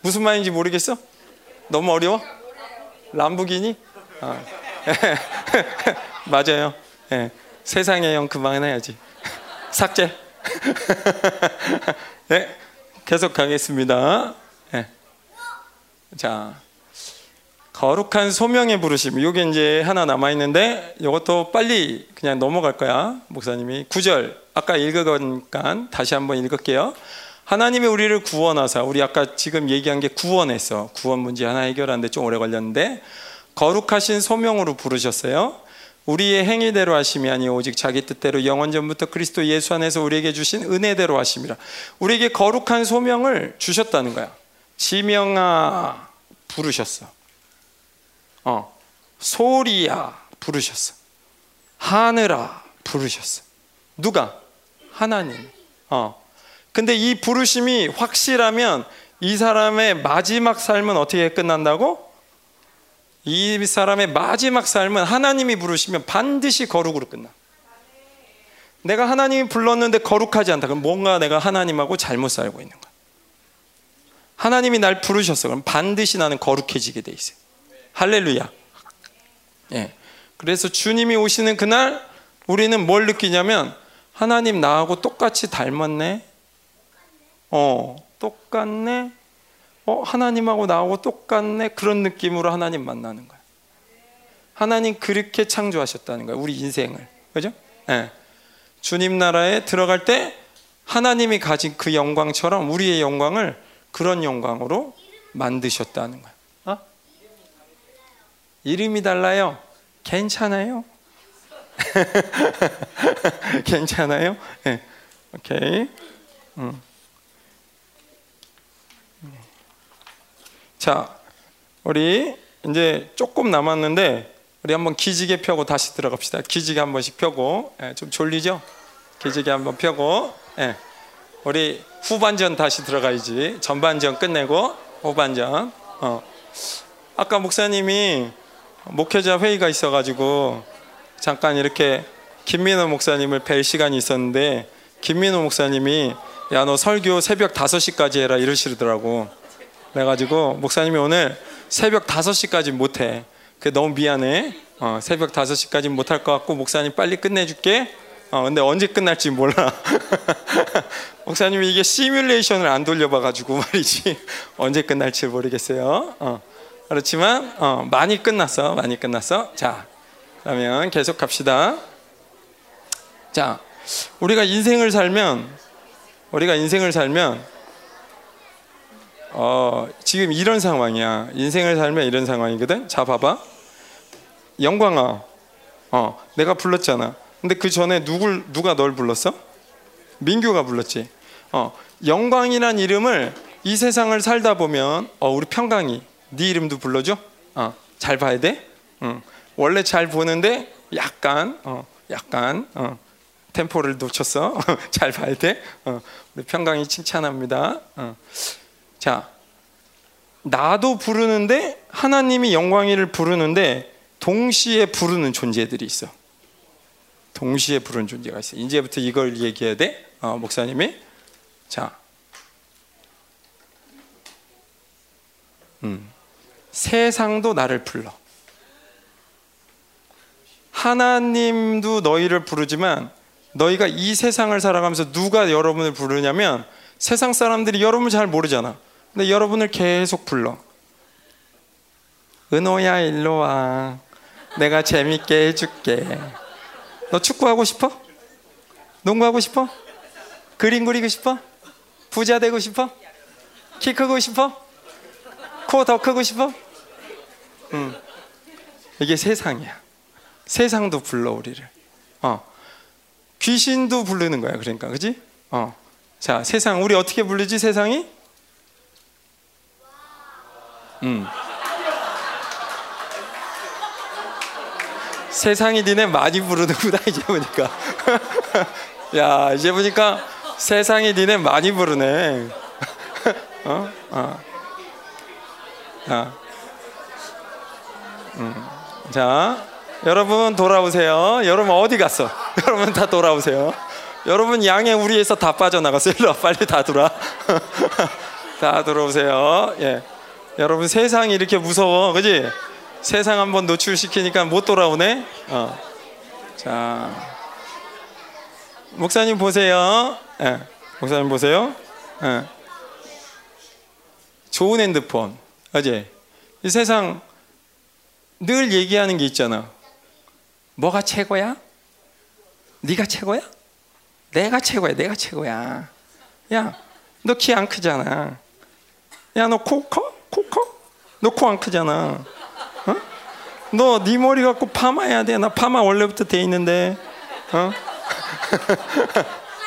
무슨 말인지 모르겠어? 너무 어려워? 람보기니? 아. 맞아요. 네. 세상의 영 그만해야지. 삭제. 네, 계속 가겠습니다. 자, 거룩한 소명의 부르심. 요게 이제 하나 남아 있는데 이것도 빨리 그냥 넘어갈 거야. 목사님이 9절 아까 읽어니까 다시 한번 읽을게요. 하나님이 우리를 구원하사 우리 아까 지금 얘기한 게 구원했어. 구원 문제 하나 해결하는데 좀 오래 걸렸는데 거룩하신 소명으로 부르셨어요. 우리의 행위대로 하심이 아니 오직 자기 뜻대로 영원 전부터 그리스도 예수 안에서 우리에게 주신 은혜대로 하심이라. 우리에게 거룩한 소명을 주셨다는 거야. 지명아 부르셨어. 어, 소리야 부르셨어. 하늘아 부르셨어. 누가? 하나님. 어. 근데 이 부르심이 확실하면 이 사람의 마지막 삶은 어떻게 끝난다고? 이 사람의 마지막 삶은 하나님이 부르시면 반드시 거룩으로 끝나. 내가 하나님이 불렀는데 거룩하지 않다. 그럼 뭔가 내가 하나님하고 잘못 살고 있는 거야. 하나님이 날 부르셨어. 그럼 반드시 나는 거룩해지게 돼 있어요. 할렐루야. 예. 그래서 주님이 오시는 그날 우리는 뭘 느끼냐면 하나님 나하고 똑같이 닮았네. 어, 똑같네. 어, 하나님하고 나하고 똑같네. 그런 느낌으로 하나님 만나는 거야. 하나님 그렇게 창조하셨다는 거야. 우리 인생을. 그죠? 예. 주님 나라에 들어갈 때 하나님이 가진 그 영광처럼 우리의 영광을 그런 영광으로 만드셨다는 거야. 어? 이름이 달라요. 괜찮아요. 괜찮아요? 네. 오케이. 음. 자, 우리 이제 조금 남았는데 우리 한번 기지개 펴고 다시 들어갑시다. 기지개 한 번씩 펴고 예, 좀 졸리죠? 기지개 한번 펴고 예. 우리 후반전 다시 들어가야지. 전반전 끝내고 후반전. 어. 아까 목사님이 목회자 회의가 있어가지고 잠깐 이렇게 김민호 목사님을 뵐 시간이 있었는데 김민호 목사님이 야 너 설교 새벽 5시까지 해라 이러시더라고. 그래가지고 목사님이 오늘 새벽 5시까지 못해. 그 너무 미안해. 어, 새벽 5시까지 못할 것 같고 목사님 빨리 끝내줄게. 어, 근데 언제 끝날지 몰라. 목사님이 이게 시뮬레이션을 안 돌려봐가지고 말이지. 언제 끝날지 모르겠어요. 어, 그렇지만 어, 많이 끝났어 많이 끝났어 자 그러면 계속 갑시다. 자, 우리가 인생을 살면 우리가 인생을 살면 어, 지금 이런 상황이야. 인생을 살면 이런 상황이거든. 자, 봐봐. 영광아, 어, 내가 불렀잖아. 근데 그 전에 누굴 누가 널 불렀어? 민규가 불렀지. 어, 영광이란 이름을 이 세상을 살다 보면 어, 우리 평강이 네 이름도 불러줘. 어, 잘 봐야 돼. 응. 원래 잘 보는데 약간 어, 약간 어, 템포를 놓쳤어. 잘 봐야 돼. 어, 우리 평강이 칭찬합니다. 어. 자, 나도 부르는데 하나님이 영광이를 부르는데 동시에 부르는 존재들이 있어. 동시에 부르는 존재가 있어. 이제부터 이걸 얘기해야 돼. 어, 목사님이 자, 음, 세상도 나를 불러. 하나님도 너희를 부르지만 너희가 이 세상을 살아가면서 누가 여러분을 부르냐면 세상 사람들이 여러분을 잘 모르잖아. 근데 여러분을 계속 불러. 은호야 일로 와. 내가 재밌게 해줄게. 너 축구하고 싶어? 농구하고 싶어? 그림 그리고 싶어? 부자 되고 싶어? 키 크고 싶어? 코 더 크고 싶어? 응. 이게 세상이야. 세상도 불러 우리를. 어. 귀신도 부르는 거야. 그러니까 그지? 어. 자, 세상 우리 어떻게 부르지? 세상이? 음. 세상이 니네 많이 부르는구나 이제 보니까. 야 이제 보니까 세상이 니네 많이 부르네. 어? 어. 자, 음. 자, 여러분 돌아오세요. 여러분 어디 갔어? 여러분 다 돌아오세요. 여러분 양의 우리에서 다 빠져나갔어요. 일로 빨리 다 돌아. 다 들어오세요. 예. 여러분 세상이 이렇게 무서워, 그지? 세상 한번 노출시키니까 못 돌아오네. 어. 자, 목사님 보세요. 예. 목사님 보세요. 예. 좋은 핸드폰, 그지? 이 세상 늘 얘기하는 게 있잖아. 뭐가 최고야? 네가 최고야? 내가 최고야. 내가 최고야. 야, 너 키 안 크잖아. 야, 너 코 커? 코 커? 너 코 안 크잖아. 어? 너네 머리 갖고 파마해야 돼. 나 파마 원래부터 돼 있는데. 어?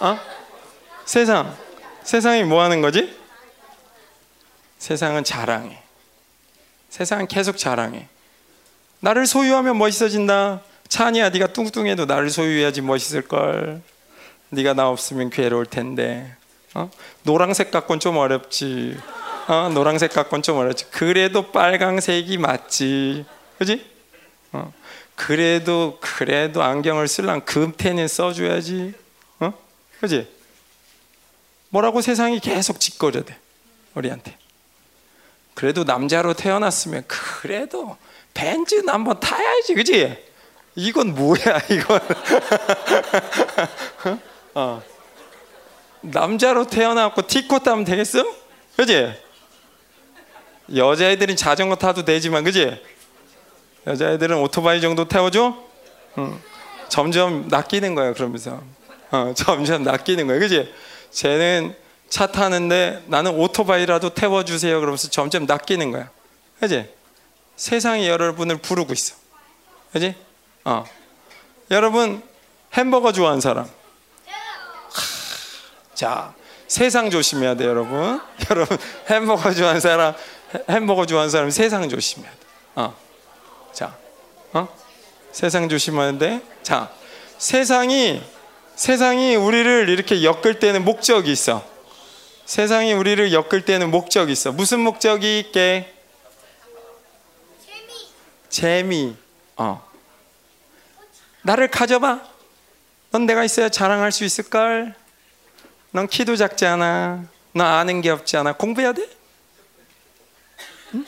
어? 어? 세상. 세상이 뭐 하는 거지? 세상은 자랑해. 세상은 계속 자랑해. 나를 소유하면 멋있어진다. 찬이야, 네가 뚱뚱해도 나를 소유해야지 멋있을 걸. 네가 나 없으면 괴로울 텐데. 어? 노란색 갖고는 좀 어렵지. 어? 노란색 갖고는 좀 어렵지. 그래도 빨강색이 맞지. 그지? 어? 그래도 그래도 안경을 쓸랑 금태는 써줘야지. 어? 그지? 뭐라고 세상이 계속 짓거려대 우리한테. 그래도 남자로 태어났으면 그래도 벤츠는 한번 타야지, 그지? 이건 뭐야, 이건? 어. 남자로 태어나고 티코 타면 되겠어? 그지? 여자애들은 자전거 타도 되지만, 그지? 여자애들은 오토바이 정도 태워줘? 응. 점점 낚이는 거야, 그러면서. 어, 점점 낚이는 거야, 그지? 쟤는 차 타는데 나는 오토바이라도 태워주세요. 그러면서 점점 낚이는 거야. 그지? 세상이 여러분을 부르고 있어. 그지? 어. 여러분, 햄버거 좋아하는 사람. 하, 자, 세상 조심해야 돼, 여러분. 여러분, 햄버거 좋아하는 사람, 햄버거 좋아하는 사람 세상 조심해야 돼. 어. 자, 어? 세상 돼. 자, 세상이 세상이 우리를 이렇게 엮을 때는 목적이 있어. 세상이 우리를 엮을 때는 목적이 있어. 무슨 목적이 있게? 재미. 재미. 어. 나를 가져봐. 넌 내가 있어야 자랑할 수 있을 걸. 넌 키도 작지 않아. 너 아는 게 없지 않아. 공부해야 돼? 응?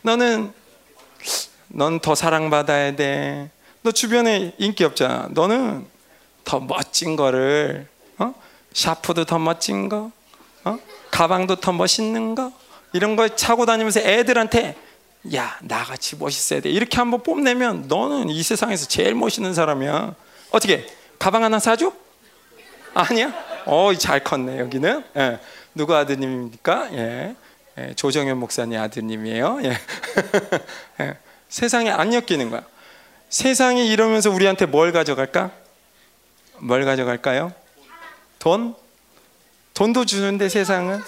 너는 넌 더 사랑받아야 돼. 너 주변에 인기 없잖아. 너는 더 멋진 거를 어? 샤프도 더 멋진 거, 어? 가방도 더 멋있는 거 이런 거 차고 다니면서 애들한테 야 나같이 멋있어야 돼 이렇게 한번 뽐내면 너는 이 세상에서 제일 멋있는 사람이야. 어떻게 가방 하나 사줘? 아니야? 어잘 컸네 여기는. 예. 누구 아드님입니까? 예. 예. 조정현 목사님 아드님이에요. 예. 예. 세상에 안 엮이는 거야. 세상이 이러면서 우리한테 뭘 가져갈까? 뭘 가져갈까요? 돈? 돈도 주는데 세상은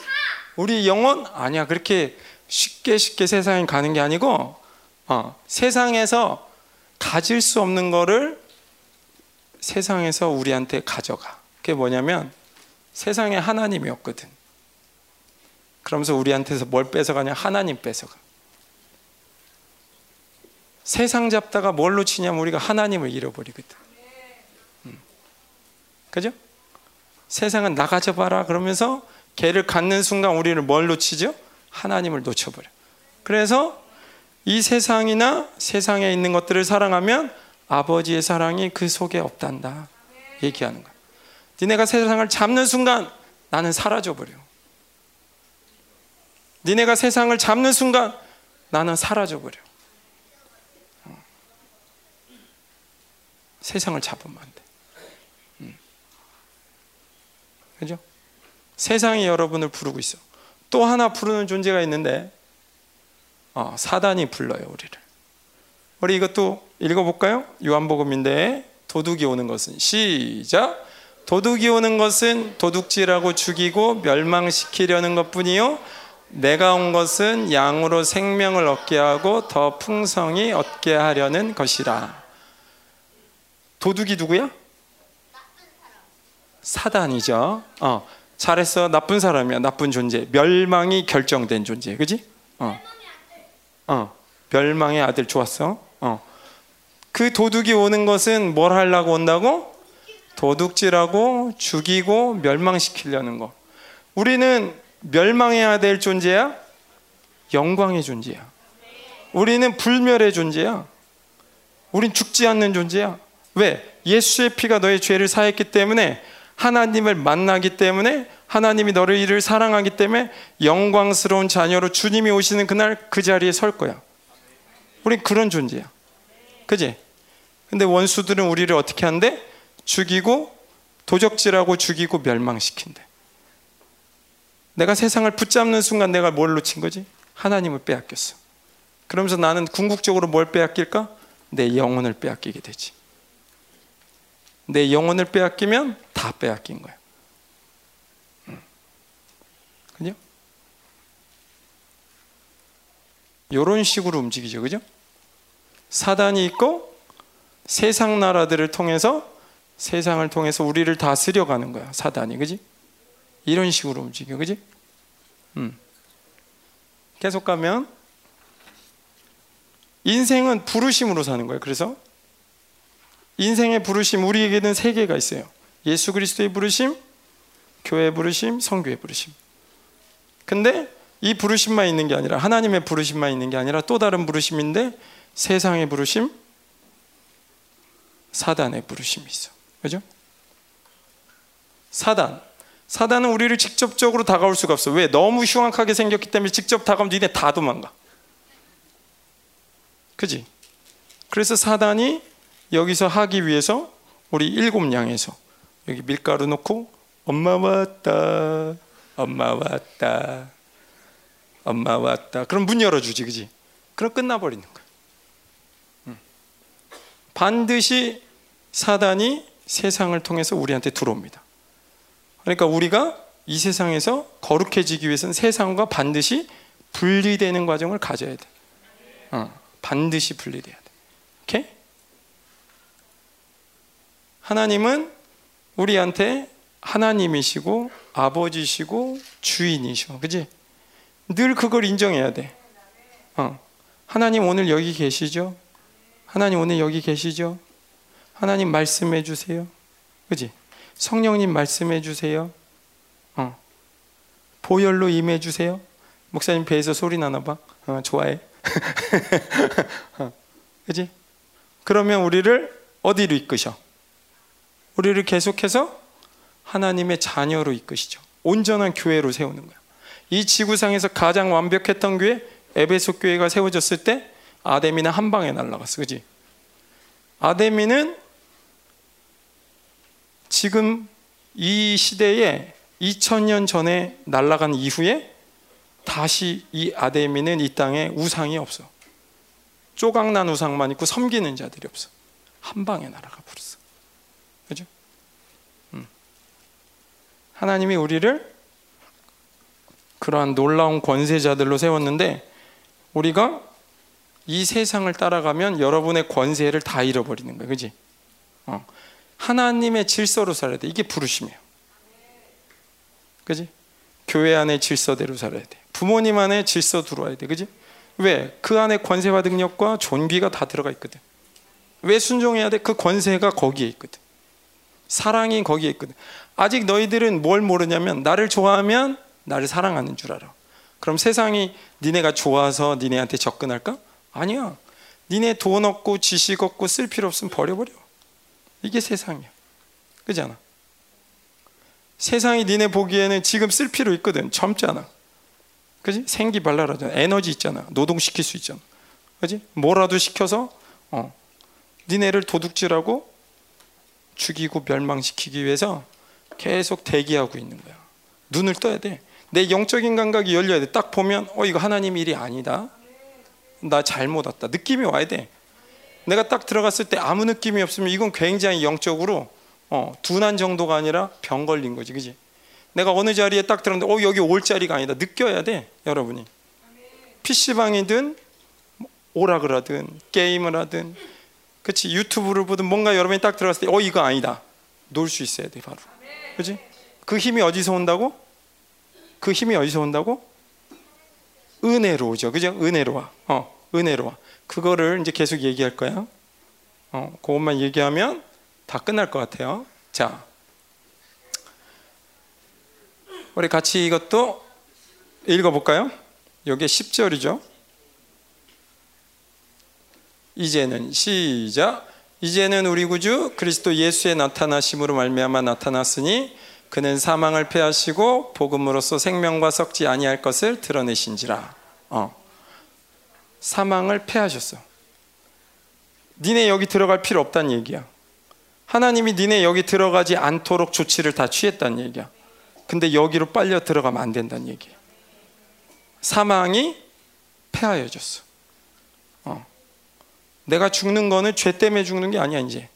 우리 영혼 아니야 그렇게 쉽게 쉽게 세상에 가는 게 아니고 어, 세상에서 가질 수 없는 거를 세상에서 우리한테 가져가. 그게 뭐냐면 세상에 하나님이 없거든. 그러면서 우리한테서 뭘 뺏어가냐? 하나님 뺏어가. 세상 잡다가 뭘로 치냐면 우리가 하나님을 잃어버리거든. 그죠? 세상은 나가져 봐라 그러면서 개를 갖는 순간 우리를 뭘 놓치죠? 하나님을 놓쳐버려. 그래서 이 세상이나 세상에 있는 것들을 사랑하면 아버지의 사랑이 그 속에 없단다. 얘기하는 거야. 니네가 세상을 잡는 순간 나는 사라져 버려. 니네가 세상을 잡는 순간 나는 사라져 버려. 어. 세상을 잡으면 안 돼. 그죠? 세상이 여러분을 부르고 있어. 또 하나 부르는 존재가 있는데, 어, 사단이 불러요, 우리를. 우리 이것도 읽어볼까요? 요한복음인데, 도둑이 오는 것은, 시작! 도둑이 오는 것은 도둑질하고 죽이고 멸망시키려는 것 뿐이요. 내가 온 것은 양으로 생명을 얻게 하고 더 풍성히 얻게 하려는 것이라. 도둑이 누구야? 사단이죠. 어, 잘했어. 나쁜 사람이야. 나쁜 존재. 멸망이 결정된 존재. 그지? 어. 어. 멸망의 아들 좋았어. 어. 그 도둑이 오는 것은 뭘 하려고 온다고? 도둑질하고 죽이고 멸망시키려는 거. 우리는 멸망해야 될 존재야? 영광의 존재야. 우리는 불멸의 존재야. 우린 죽지 않는 존재야. 왜? 예수의 피가 너의 죄를 사했기 때문에 하나님을 만나기 때문에 하나님이 너를 사랑하기 때문에 영광스러운 자녀로 주님이 오시는 그날 그 자리에 설 거야. 우린 그런 존재야. 그지? 근데 원수들은 우리를 어떻게 한대? 죽이고 도적질하고 죽이고 멸망시킨대. 내가 세상을 붙잡는 순간 내가 뭘 놓친 거지? 하나님을 빼앗겼어. 그러면서 나는 궁극적으로 뭘 빼앗길까? 내 영혼을 빼앗기게 되지. 내 영혼을 빼앗기면 다 빼앗긴 거야. 그죠? 이런 식으로 움직이죠. 그죠? 사단이 있고 세상 나라들을 통해서 세상을 통해서 우리를 다스려 가는 거야. 사단이. 그지? 이런 식으로 움직여. 그지? 음. 계속 가면 인생은 부르심으로 사는 거예요. 그래서 인생의 부르심 우리에게는 세 개가 있어요. 예수 그리스도의 부르심, 교회의 부르심, 성교의 부르심. 근데 이 부르심만 있는 게 아니라 하나님의 부르심만 있는 게 아니라 또 다른 부르심인데 세상의 부르심, 사단의 부르심이 있어. 그죠? 사단. 사단은 우리를 직접적으로 다가올 수가 없어. 왜? 너무 흉악하게 생겼기 때문에 직접 다가오면 니네 다 도망가. 그지? 그래서 사단이 여기서 하기 위해서 우리 일곱 양에서 여기 밀가루 넣고 엄마 왔다. 엄마 왔다. 엄마 왔다. 그럼 문 열어주지, 그지? 그럼 끝나버리는 거야. 반드시 사단이 세상을 통해서 우리한테 들어옵니다. 그러니까 우리가 이 세상에서 거룩해지기 위해서는 세상과 반드시 분리되는 과정을 가져야 돼. 어, 반드시 분리돼야 돼. 오케이? 하나님은 우리한테 하나님이시고 아버지시고 주인이셔. 그지? 늘 그걸 인정해야 돼. 어. 하나님 오늘 여기 계시죠? 하나님 오늘 여기 계시죠? 하나님 말씀해 주세요. 그지? 성령님 말씀해 주세요. 어. 보혈로 임해 주세요. 목사님 배에서 소리 나나 봐. 어, 좋아해. 어. 그지? 그러면 우리를 어디로 이끄셔? 우리를 계속해서 하나님의 자녀로 이끄시죠. 온전한 교회로 세우는 거야. 이 지구상에서 가장 완벽했던 교회 에베소 교회가 세워졌을 때 아데미는 한 방에 날라갔어. 그지? 아데미는 지금 이 시대에 2000년 전에 날아간 이후에 다시 이 아데미는 이 땅에 우상이 없어. 쪼각난 우상만 있고 섬기는 자들이 없어. 한 방에 날아가 버렸어. 그죠? 음. 하나님이 우리를 그러한 놀라운 권세자들로 세웠는데 우리가 이 세상을 따라가면 여러분의 권세를 다 잃어버리는 거예요. 그지? 어. 하나님의 질서로 살아야 돼. 이게 부르심이에요. 그지? 교회 안의 질서대로 살아야 돼. 부모님 안에 질서 들어와야 돼. 그지? 왜? 그 안에 권세와 능력과 존귀가 다 들어가 있거든. 왜 순종해야 돼? 그 권세가 거기에 있거든. 사랑이 거기에 있거든. 아직 너희들은 뭘 모르냐면 나를 좋아하면 나를 사랑하는 줄 알아. 그럼 세상이 니네가 좋아서 니네한테 접근할까? 아니야. 니네 돈 없고 지식 없고 쓸 필요 없으면 버려버려. 이게 세상이야. 그지 않아? 세상이 니네 보기에는 지금 쓸 필요 있거든. 젊잖아. 그지? 생기 발랄하잖아. 에너지 있잖아. 노동시킬 수 있잖아. 그지? 뭐라도 시켜서, 어. 니네를 도둑질하고 죽이고 멸망시키기 위해서 계속 대기하고 있는 거야. 눈을 떠야 돼. 내 영적인 감각이 열려야 돼. 딱 보면, 어, 이거 하나님 일이 아니다. 나 잘못 왔다. 느낌이 와야 돼. 내가 딱 들어갔을 때 아무 느낌이 없으면 이건 굉장히 영적으로 어, 둔한 정도가 아니라 병 걸린 거지, 그지? 내가 어느 자리에 딱 들었는데, 어, 여기 올 자리가 아니다. 느껴야 돼, 여러분이. PC방이든, 오락을 하든, 게임을 하든, 그치? 유튜브를 보든 뭔가 여러분이 딱 들어갔을 때, 어, 이거 아니다. 놀 수 있어야 돼, 바로. 그지? 그 힘이 어디서 온다고? 그 힘이 어디서 온다고? 은혜로 오죠. 그죠? 은혜로 와. 어, 은혜로 와. 그거를 이제 계속 얘기할 거야. 어, 그것만 얘기하면 다 끝날 것 같아요. 자, 우리 같이 이것도 읽어볼까요? 여기 10절이죠. 이제는 시작. 이제는 우리 구주 그리스도 예수의 나타나심으로 말미암아 나타났으니 그는 사망을 패하시고 복음으로써 생명과 썩지 아니할 것을 드러내신지라. 어. 사망을 패하셨어. 니네 여기 들어갈 필요 없다는 얘기야. 하나님이 니네 여기 들어가지 않도록 조치를 다 취했다는 얘기야. 근데 여기로 빨려 들어가면 안 된다는 얘기야. 사망이 패하여졌어. 어. 내가 죽는 거는 죄 때문에 죽는 게 아니야 이제.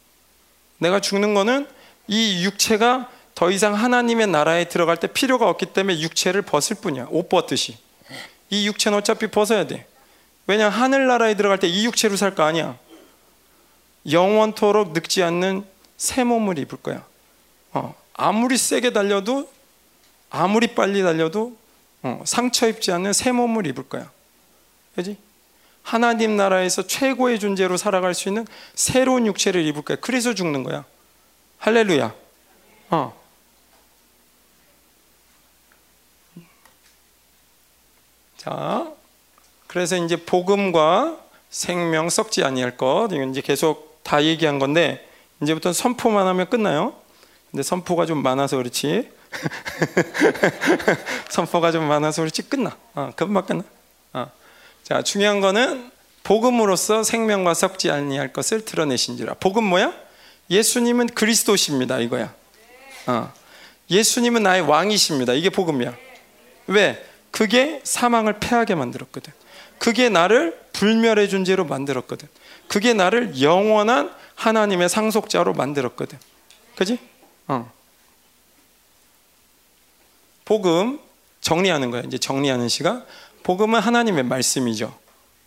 내가 죽는 거는 이 육체가 더 이상 하나님의 나라에 들어갈 때 필요가 없기 때문에 육체를 벗을 뿐이야. 옷 벗듯이. 이 육체는 어차피 벗어야 돼. 왜냐 하늘 나라에 들어갈 때 이 육체로 살 거 아니야. 영원토록 늙지 않는 새 몸을 입을 거야. 어, 아무리 세게 달려도 아무리 빨리 달려도 어, 상처 입지 않는 새 몸을 입을 거야. 그지? 하나님 나라에서 최고의 존재로 살아갈 수 있는 새로운 육체를 입을 거야. 그래서 죽는 거야. 할렐루야. 어. 자, 그래서 이제 복음과 생명 썩지 아니할 것 이건 이제 계속 다 얘기한 건데 이제부터 선포만 하면 끝나요. 근데 선포가 좀 많아서 그렇지. 선포가 좀 많아서 그렇지 끝나. 어, 금방 끝나. 어. 자, 중요한 거는 복음으로써 생명과 썩지 아니할 것을 드러내신지라. 복음 뭐야? 예수님은 그리스도십니다. 이거야. 어. 예수님은 나의 왕이십니다. 이게 복음이야. 왜? 그게 사망을 패하게 만들었거든. 그게 나를 불멸의 존재로 만들었거든. 그게 나를 영원한 하나님의 상속자로 만들었거든. 그지? 어. 복음 정리하는 거야. 이제 정리하는 시간. 복음은 하나님의 말씀이죠.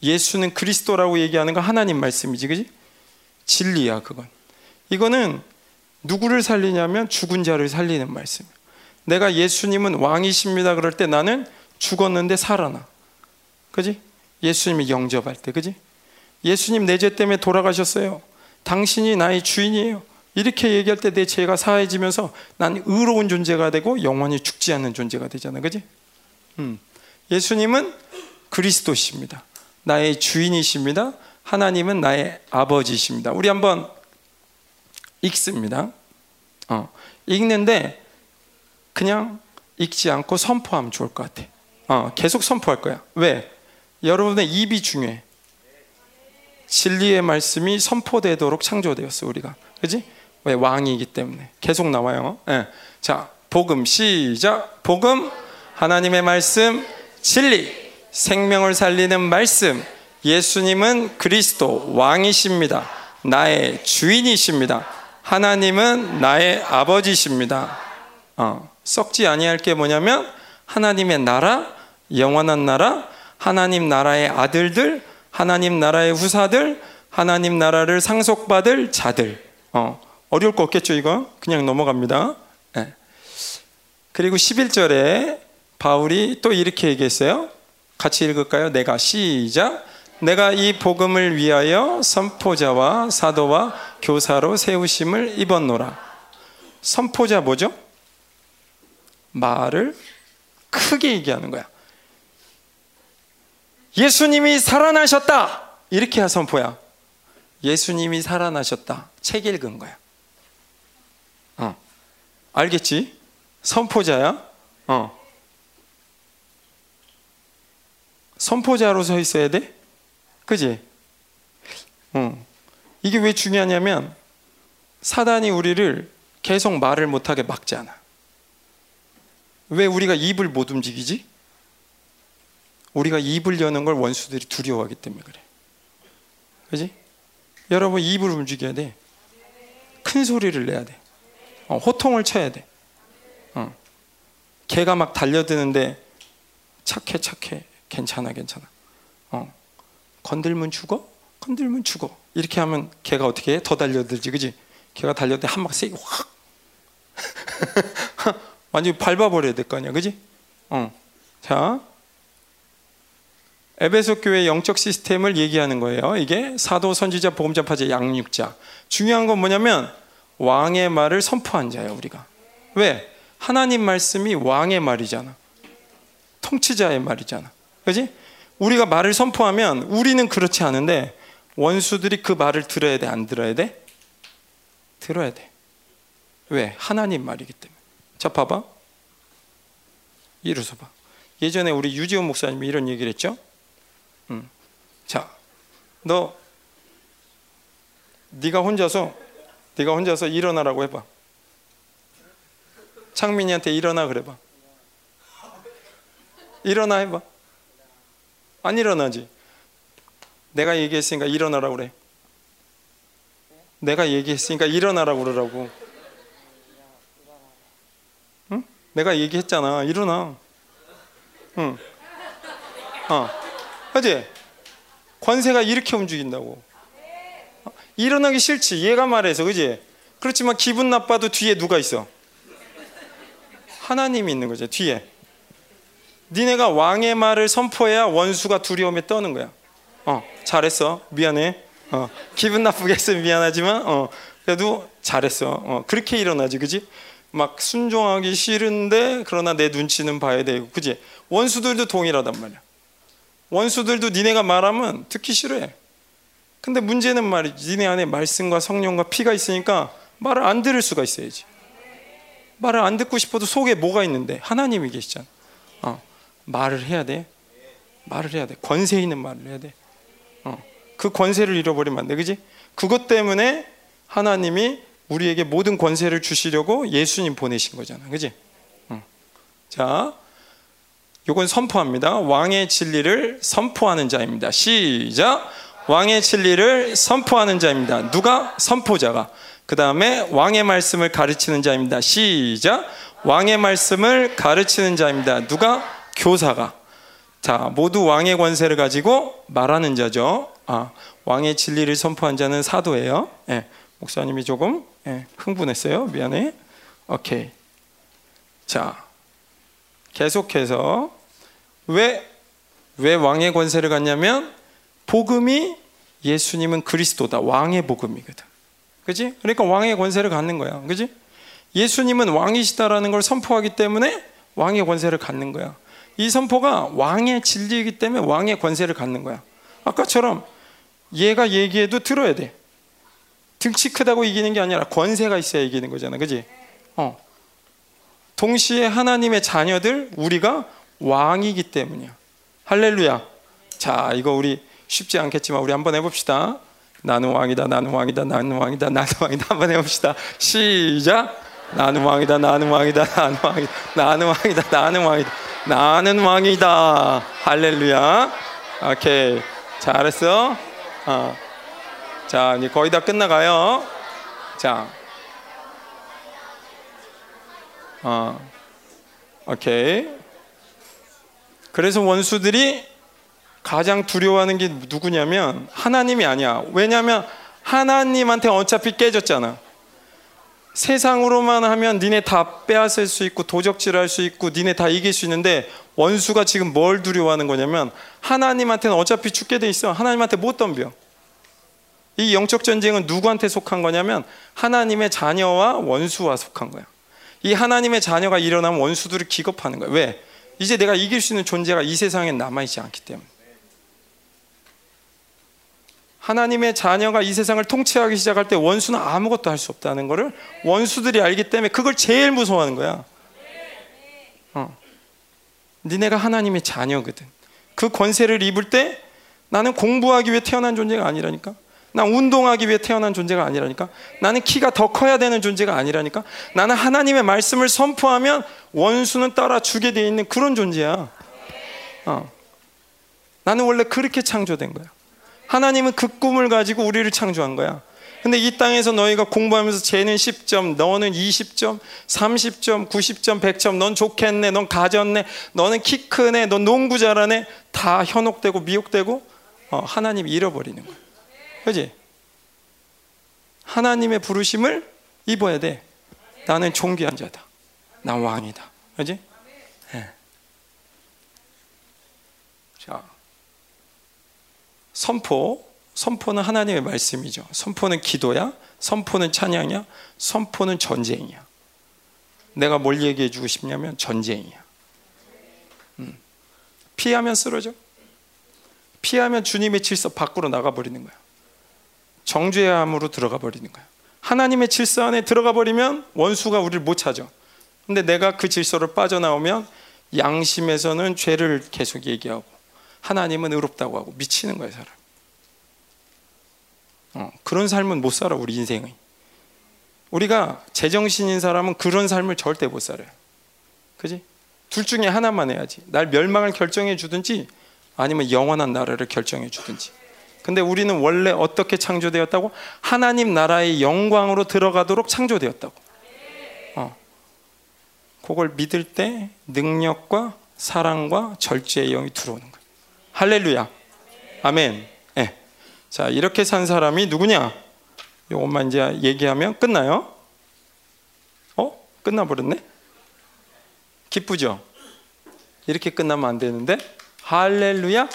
예수는 그리스도라고 얘기하는 건 하나님 말씀이지, 그지? 진리야, 그건. 이거는 누구를 살리냐면 죽은 자를 살리는 말씀. 내가 예수님은 왕이십니다. 그럴 때 나는 죽었는데 살아나. 그지? 예수님이 영접할 때, 그지? 예수님 내 죄 때문에 돌아가셨어요. 당신이 나의 주인이에요. 이렇게 얘기할 때 내 죄가 사해지면서 난 의로운 존재가 되고 영원히 죽지 않는 존재가 되잖아. 그지? 음. 예수님은 그리스도십니다. 나의 주인이십니다. 하나님은 나의 아버지십니다. 우리 한번 읽습니다. 어. 읽는데 그냥 읽지 않고 선포하면 좋을 것 같아. 어, 계속 선포할 거야. 왜? 여러분의 입이 중요해. 진리의 말씀이 선포되도록 창조되었어 우리가. 그지? 왜 왕이기 때문에 계속 나와요. 네. 자, 복음 시작. 복음 하나님의 말씀 진리 생명을 살리는 말씀. 예수님은 그리스도 왕이십니다. 나의 주인이십니다. 하나님은 나의 아버지십니다. 어, 썩지 아니할 게 뭐냐면 하나님의 나라, 영원한 나라, 하나님 나라의 아들들, 하나님 나라의 후사들, 하나님 나라를 상속받을 자들. 어, 어려울 거 없겠죠, 이거? 그냥 넘어갑니다. 네. 그리고 11절에 바울이 또 이렇게 얘기했어요. 같이 읽을까요? 내가 시작. 내가 이 복음을 위하여 선포자와 사도와 교사로 세우심을 입었노라. 선포자 뭐죠? 말을 크게 얘기하는 거야. 예수님이 살아나셨다. 이렇게 하 선포야. 예수님이 살아나셨다. 책 읽은 거야. 어. 알겠지? 선포자야. 어. 선포자로 서 있어야 돼? 그지? 어. 이게 왜 중요하냐면 사단이 우리를 계속 말을 못하게 막잖아. 왜 우리가 입을 못 움직이지? 우리가 입을 여는 걸 원수들이 두려워하기 때문에 그래. 그지? 여러분 입을 움직여야 돼. 큰 소리를 내야 돼. 어, 호통을 쳐야 돼. 어. 개가 막 달려드는데 착해 착해 괜찮아 괜찮아. 어. 건들면 죽어? 건들면 죽어. 이렇게 하면 개가 어떻게 해? 더 달려들지 그지? 개가 달려들 한방 세게 확 완전히 밟아버려야 될 거 아니야, 그지? 어. 자, 에베소 교회 영적 시스템을 얘기하는 거예요. 이게 사도, 선지자, 복음자, 파제, 양육자. 중요한 건 뭐냐면 왕의 말을 선포한 자예요, 우리가. 왜? 하나님 말씀이 왕의 말이잖아. 통치자의 말이잖아. 그지? 우리가 말을 선포하면 우리는 그렇지 않은데 원수들이 그 말을 들어야 돼, 안 들어야 돼? 들어야 돼. 왜? 하나님 말이기 때문에. 자, 봐봐. 일어서 봐. 예전에 우리 유지원 목사님이 이런 얘기를 했죠. 음. 자, 너 네가 혼자서 네가 혼자서 일어나라고 해봐. 창민이한테 일어나 그래봐. 일어나 해봐. 안 일어나지. 내가 얘기했으니까 일어나라 그래. 내가 얘기했으니까 일어나라고 그러라고. 응? 내가 얘기했잖아. 일어나. 응. 어. 그지? 권세가 이렇게 움직인다고. 어? 일어나기 싫지. 얘가 말해서. 그지? 그렇지만 기분 나빠도 뒤에 누가 있어? 하나님이 있는 거죠. 뒤에. 니네가 왕의 말을 선포해야 원수가 두려움에 떠는 거야. 어, 잘했어. 미안해. 어, 기분 나쁘게 했으면 미안하지만, 어, 그래도 잘했어. 어, 그렇게 일어나지, 그지? 막 순종하기 싫은데, 그러나 내 눈치는 봐야 되고, 그지? 원수들도 동일하단 말이야. 원수들도 니네가 말하면 듣기 싫어해. 근데 문제는 말이지. 니네 안에 말씀과 성령과 피가 있으니까 말을 안 들을 수가 있어야지. 말을 안 듣고 싶어도 속에 뭐가 있는데? 하나님이 계시잖아. 어, 말을 해야 돼. 말을 해야 돼. 권세 있는 말을 해야 돼. 어, 그 권세를 잃어버리면 안 돼. 그지? 그것 때문에 하나님이 우리에게 모든 권세를 주시려고 예수님 보내신 거잖아. 그지? 어. 자, 요건 선포합니다. 왕의 진리를 선포하는 자입니다. 시작. 왕의 진리를 선포하는 자입니다. 누가? 선포자가. 그 다음에 왕의 말씀을 가르치는 자입니다. 시작. 왕의 말씀을 가르치는 자입니다. 누가? 교사가. 자, 모두 왕의 권세를 가지고 말하는 자죠. 아, 왕의 진리를 선포한 자는 사도예요. 예, 목사님이 조금 예, 흥분했어요. 미안해. 오케이. 자, 계속해서 왜, 왜 왕의 권세를 갖냐면 복음이 예수님은 그리스도다. 왕의 복음이거든. 그지? 그러니까 왕의 권세를 갖는 거야. 그지? 예수님은 왕이시다라는 걸 선포하기 때문에 왕의 권세를 갖는 거야. 이 선포가 왕의 진리이기 때문에 왕의 권세를 갖는 거야. 아까처럼 얘가 얘기해도 들어야 돼. 등치 크다고 이기는 게 아니라 권세가 있어야 이기는 거잖아. 그지? 어. 동시에 하나님의 자녀들, 우리가 왕이기 때문이야. 할렐루야. 자, 이거 우리 쉽지 않겠지만 우리 한번 해봅시다. 나는 왕이다, 나는 왕이다, 나는 왕이다, 나는 왕이다. 한번 해봅시다. 시작. 나는 왕이다, 나는 왕이다, 나는 왕이다, 나는 왕이다, 나는 왕이다, 나는 왕이다. 할렐루야. 오케이. 잘했어. 어. 자, 이제 거의 다 끝나가요. 자. 어. 오케이. 그래서 원수들이 가장 두려워하는 게 누구냐면 하나님이 아니야. 왜냐하면 하나님한테 어차피 깨졌잖아. 세상으로만 하면 니네 다 빼앗을 수 있고 도적질할 수 있고 니네 다 이길 수 있는데 원수가 지금 뭘 두려워하는 거냐면 하나님한테는 어차피 죽게 돼 있어. 하나님한테 못 덤벼. 이 영적 전쟁은 누구한테 속한 거냐면 하나님의 자녀와 원수와 속한 거야. 이 하나님의 자녀가 일어나면 원수들을 기겁하는 거야. 왜? 이제 내가 이길 수 있는 존재가 이 세상에 남아 있지 않기 때문에. 하나님의 자녀가 이 세상을 통치하기 시작할 때 원수는 아무것도 할 수 없다는 것을 원수들이 알기 때문에 그걸 제일 무서워하는 거야. 어. 니네가 하나님의 자녀거든. 그 권세를 입을 때 나는 공부하기 위해 태어난 존재가 아니라니까. 난 운동하기 위해 태어난 존재가 아니라니까. 나는 키가 더 커야 되는 존재가 아니라니까. 나는 하나님의 말씀을 선포하면 원수는 따라 주게 돼 있는 그런 존재야. 어. 나는 원래 그렇게 창조된 거야. 하나님은 그 꿈을 가지고 우리를 창조한 거야. 근데 이 땅에서 너희가 공부하면서 쟤는 10점, 너는 20점, 30점, 90점, 100점, 넌 좋겠네, 넌 가졌네, 너는 키 크네, 넌 농구 잘하네, 다 현혹되고 미혹되고 어, 하나님 잃어버리는 거야. 그지? 하나님의 부르심을 입어야 돼. 나는 존귀한 자다. 난 왕이다. 그지? 네. 자. 선포, 선포는 하나님의 말씀이죠. 선포는 기도야, 선포는 찬양이야, 선포는 전쟁이야. 내가 뭘 얘기해 주고 싶냐면 전쟁이야. 음. 피하면 쓰러져. 피하면 주님의 질서 밖으로 나가 버리는 거야. 정죄함으로 들어가 버리는 거야. 하나님의 질서 안에 들어가 버리면 원수가 우리를 못 찾아. 근데 내가 그 질서를 빠져나오면 양심에서는 죄를 계속 얘기하고 하나님은 의롭다고 하고 미치는 거야 사람. 어, 그런 삶은 못 살아 우리 인생의. 우리가 제정신인 사람은 그런 삶을 절대 못 살아요. 그지? 둘 중에 하나만 해야지. 날 멸망을 결정해 주든지 아니면 영원한 나라를 결정해 주든지. 근데 우리는 원래 어떻게 창조되었다고? 하나님 나라의 영광으로 들어가도록 창조되었다고. 어. 그걸 믿을 때 능력과 사랑과 절제의 영이 들어오는 거예요. 할렐루야. 아멘. 네. 자, 이렇게 산 사람이 누구냐? 이것만 이제 얘기하면 끝나요. 어? 끝나버렸네? 기쁘죠? 이렇게 끝나면 안 되는데? 할렐루야?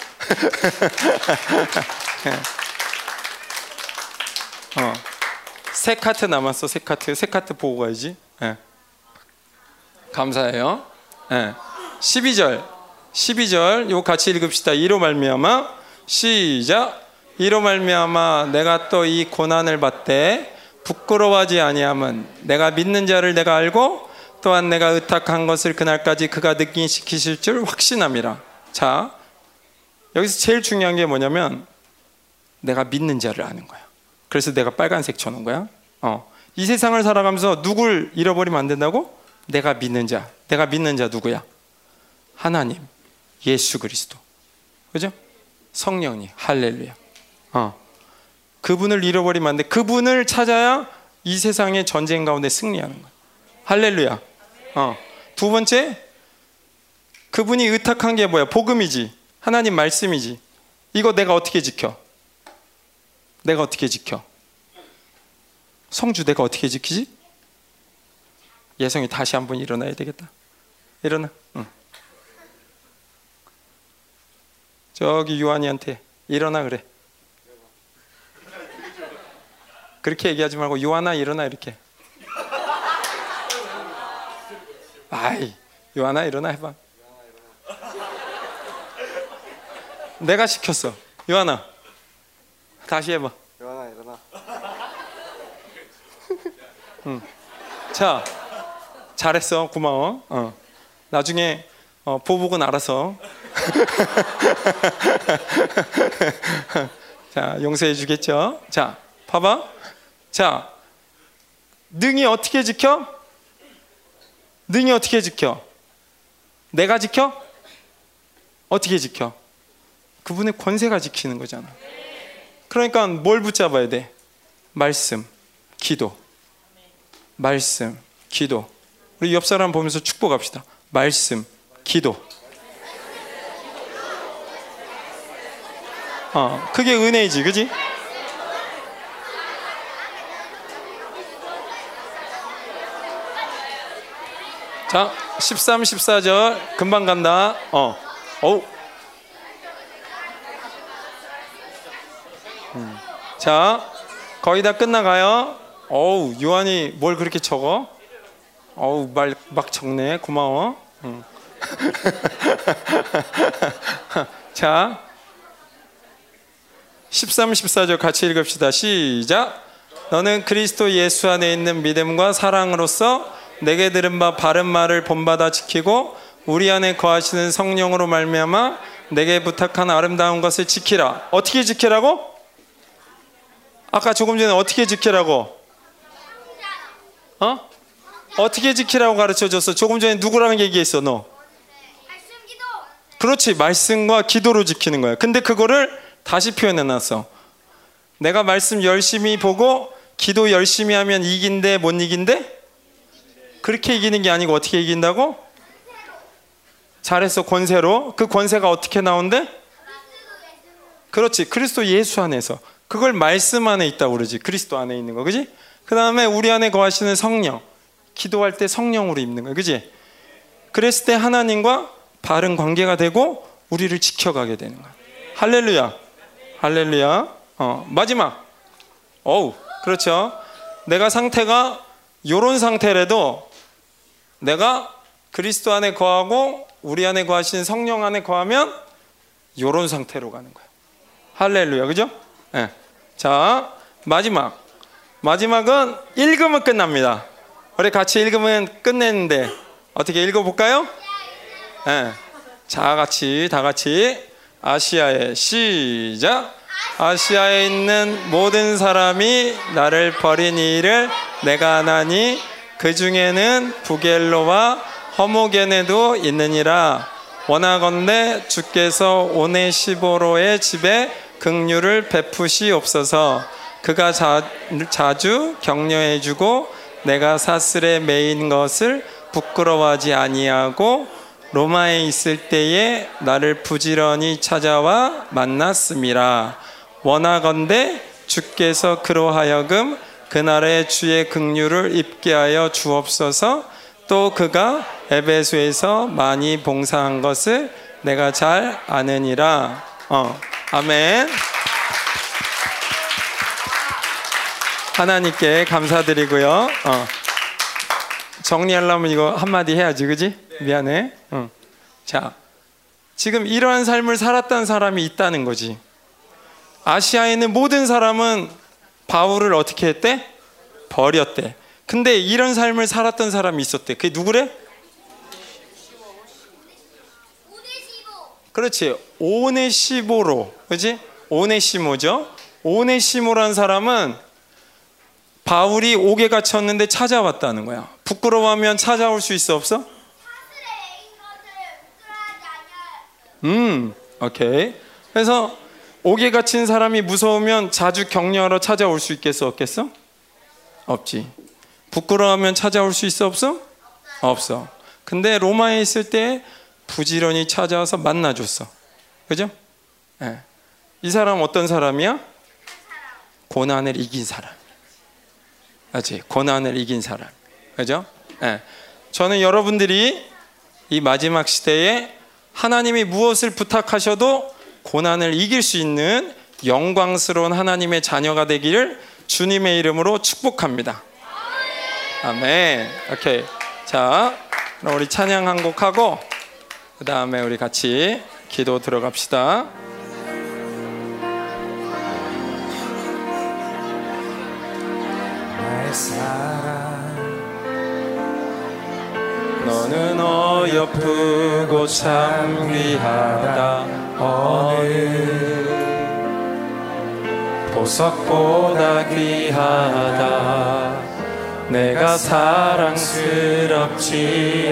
어. 세 카트 남았어, 세 카트. 세 카트 보고 가야지. 네. 감사해요. 네. 12절. 12절. 요 같이 읽읍시다. 이로 말미암아 시작. 이로 말미암아 내가 또 이 고난을 받되 부끄러워하지 아니함은 내가 믿는 자를 내가 알고 또한 내가 의탁한 것을 그날까지 그가 느끼 시키실 줄 확신함이라. 자, 여기서 제일 중요한 게 뭐냐면 내가 믿는 자를 아는 거야. 그래서 내가 빨간색 쳐놓은 거야. 어. 이 세상을 살아가면서 누굴 잃어버리면 안 된다고? 내가 믿는 자. 내가 믿는 자 누구야? 하나님, 예수 그리스도. 그죠? 성령님, 할렐루야. 어. 그분을 잃어버리면 안 돼. 그분을 찾아야 이 세상의 전쟁 가운데 승리하는 거야. 할렐루야. 어. 두 번째, 그분이 의탁한 게 뭐야? 복음이지. 하나님 말씀이지. 이거 내가 어떻게 지켜? 내가 어떻게 지켜? 성주 내가 어떻게 지키지? 예성이 다시 한번 일어나야 되겠다. 일어나. 응. 저기 유한이한테 일어나 그래. 그렇게 얘기하지 말고 유한아 일어나 이렇게. 아이 유한아 일어나 해봐. 내가 시켰어. 유한아 다시 해봐. 일어나 일어나 자, 잘했어. 고마워. 어. 나중에 어, 보복은 알아서. 자, 용서해 주겠죠? 자, 봐봐. 자, 능이 어떻게 지켜? 능이 어떻게 지켜? 내가 지켜? 어떻게 지켜? 그분의 권세가 지키는 거잖아. 그러니까 뭘 붙잡아야 돼? 말씀, 기도. 말씀, 기도. 우리 옆 사람 보면서 축복합시다. 말씀, 기도. 어, 그게 은혜이지, 그지? 자, 13, 14절 금방 간다. 어, 어우. 음. 자, 거의 다 끝나가요. 어우, 요한이 뭘 그렇게 적어? 어우, 말 막 적네. 고마워. 응. 자, 13, 14절 같이 읽읍시다. 시작. 너는 그리스도 예수 안에 있는 믿음과 사랑으로서 내게 들은 바 바른 말을 본받아 지키고 우리 안에 거하시는 성령으로 말미암아 내게 부탁한 아름다운 것을 지키라. 어떻게 지키라고? 아까 조금 전에 어떻게 지키라고? 어? 어떻게 지키라고 가르쳐 줬어? 조금 전에 누구랑 얘기했어, 너? 말씀 기도 그렇지. 말씀과 기도로 지키는 거야. 근데 그거를 다시 표현해 놨어. 내가 말씀 열심히 보고 기도 열심히 하면 이긴데 못 이긴데? 그렇게 이기는 게 아니고 어떻게 이긴다고? 잘했어. 권세로. 그 권세가 어떻게 나온대? 그렇지. 그리스도 예수 안에서. 그걸 말씀 안에 있다고 그러지. 그리스도 안에 있는 거. 그지? 그 다음에 우리 안에 거하시는 성령. 기도할 때 성령으로 입는 거야. 그지? 그랬을 때 하나님과 바른 관계가 되고 우리를 지켜가게 되는 거야. 할렐루야. 할렐루야. 어, 마지막. 어우, 그렇죠. 내가 상태가 요런 상태라도 내가 그리스도 안에 거하고 우리 안에 거하신 성령 안에 거하면 요런 상태로 가는 거야. 할렐루야. 그죠? 예. 자, 마지막. 마지막은 읽으면 끝납니다. 우리 같이 읽으면 끝내는데 어떻게 읽어 볼까요? 네. 자 같이 다 같이 아시아에 시작. 아시아에 있는 모든 사람이 나를 버린 이를 내가 아나니 그 중에는 부겔로와 허모게네도 있느니라. 원하건대 주께서 오네시보로의 집에 긍휼을 베푸시옵소서. 그가 자, 자주 격려해주고 내가 사슬에 매인 것을 부끄러워하지 아니하고 로마에 있을 때에 나를 부지런히 찾아와 만났음이라 원하건대 주께서 그로 하여금 그날의 주의 긍휼을 입게 하여 주옵소서. 또 그가 에베소에서 많이 봉사한 것을 내가 잘 아느니라. 어, 아멘. 하나님께 감사드리고요. 어. 정리하려면 이거 한마디 해야지 그지? 미안해 응. 자 지금 이러한 삶을 살았던 사람이 있다는 거지 아시아에 있는 모든 사람은 바울을 어떻게 했대? 버렸대. 근데 이런 삶을 살았던 사람이 있었대. 그게 누구래? 그렇지. 오네시모로. 그지? 오네시모죠. 오네시모라는 사람은 바울이 옥에 갇혔는데 찾아왔다는 거야. 부끄러워하면 찾아올 수 있어 없어? 음, 오케이. 그래서 옥에 갇힌 사람이 무서우면 자주 격려하러 찾아올 수 있겠어 없겠어? 없지. 부끄러워하면 찾아올 수 있어 없어? 없어. 근데 로마에 있을 때 부지런히 찾아와서 만나줬어. 그죠? 네. 이 사람 어떤 사람이야? 고난을 이긴 사람. 맞지? 고난을 이긴 사람. 그죠? 네. 저는 여러분들이 이 마지막 시대에 하나님이 무엇을 부탁하셔도 고난을 이길 수 있는 영광스러운 하나님의 자녀가 되기를 주님의 이름으로 축복합니다. 아멘. 오케이. 자, 그럼 우리 찬양 한 곡 하고 그 다음에 우리 같이 기도 들어갑시다. 너는 어여쁘고 참 귀하다. 어느 보석보다 귀하다. 내가 사랑스럽지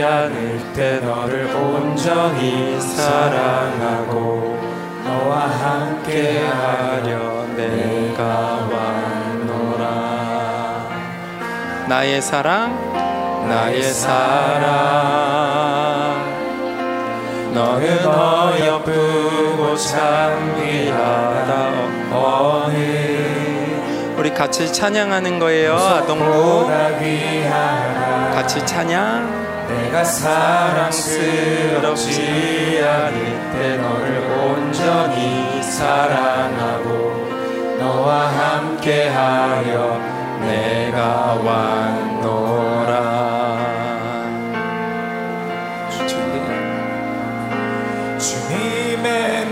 않을 때 너를 온전히 사랑하고 너와 함께 하려 내가 왔노라. 나의 사랑 나의 사랑. 너는 어여쁘고 참 귀하다 어느 우리 같이 찬양하는 거예요 아동부. 같이 찬양. 내가 사랑스럽지 않을 때 너를 온전히 사랑하고 너와 함께하려 내가 왔노라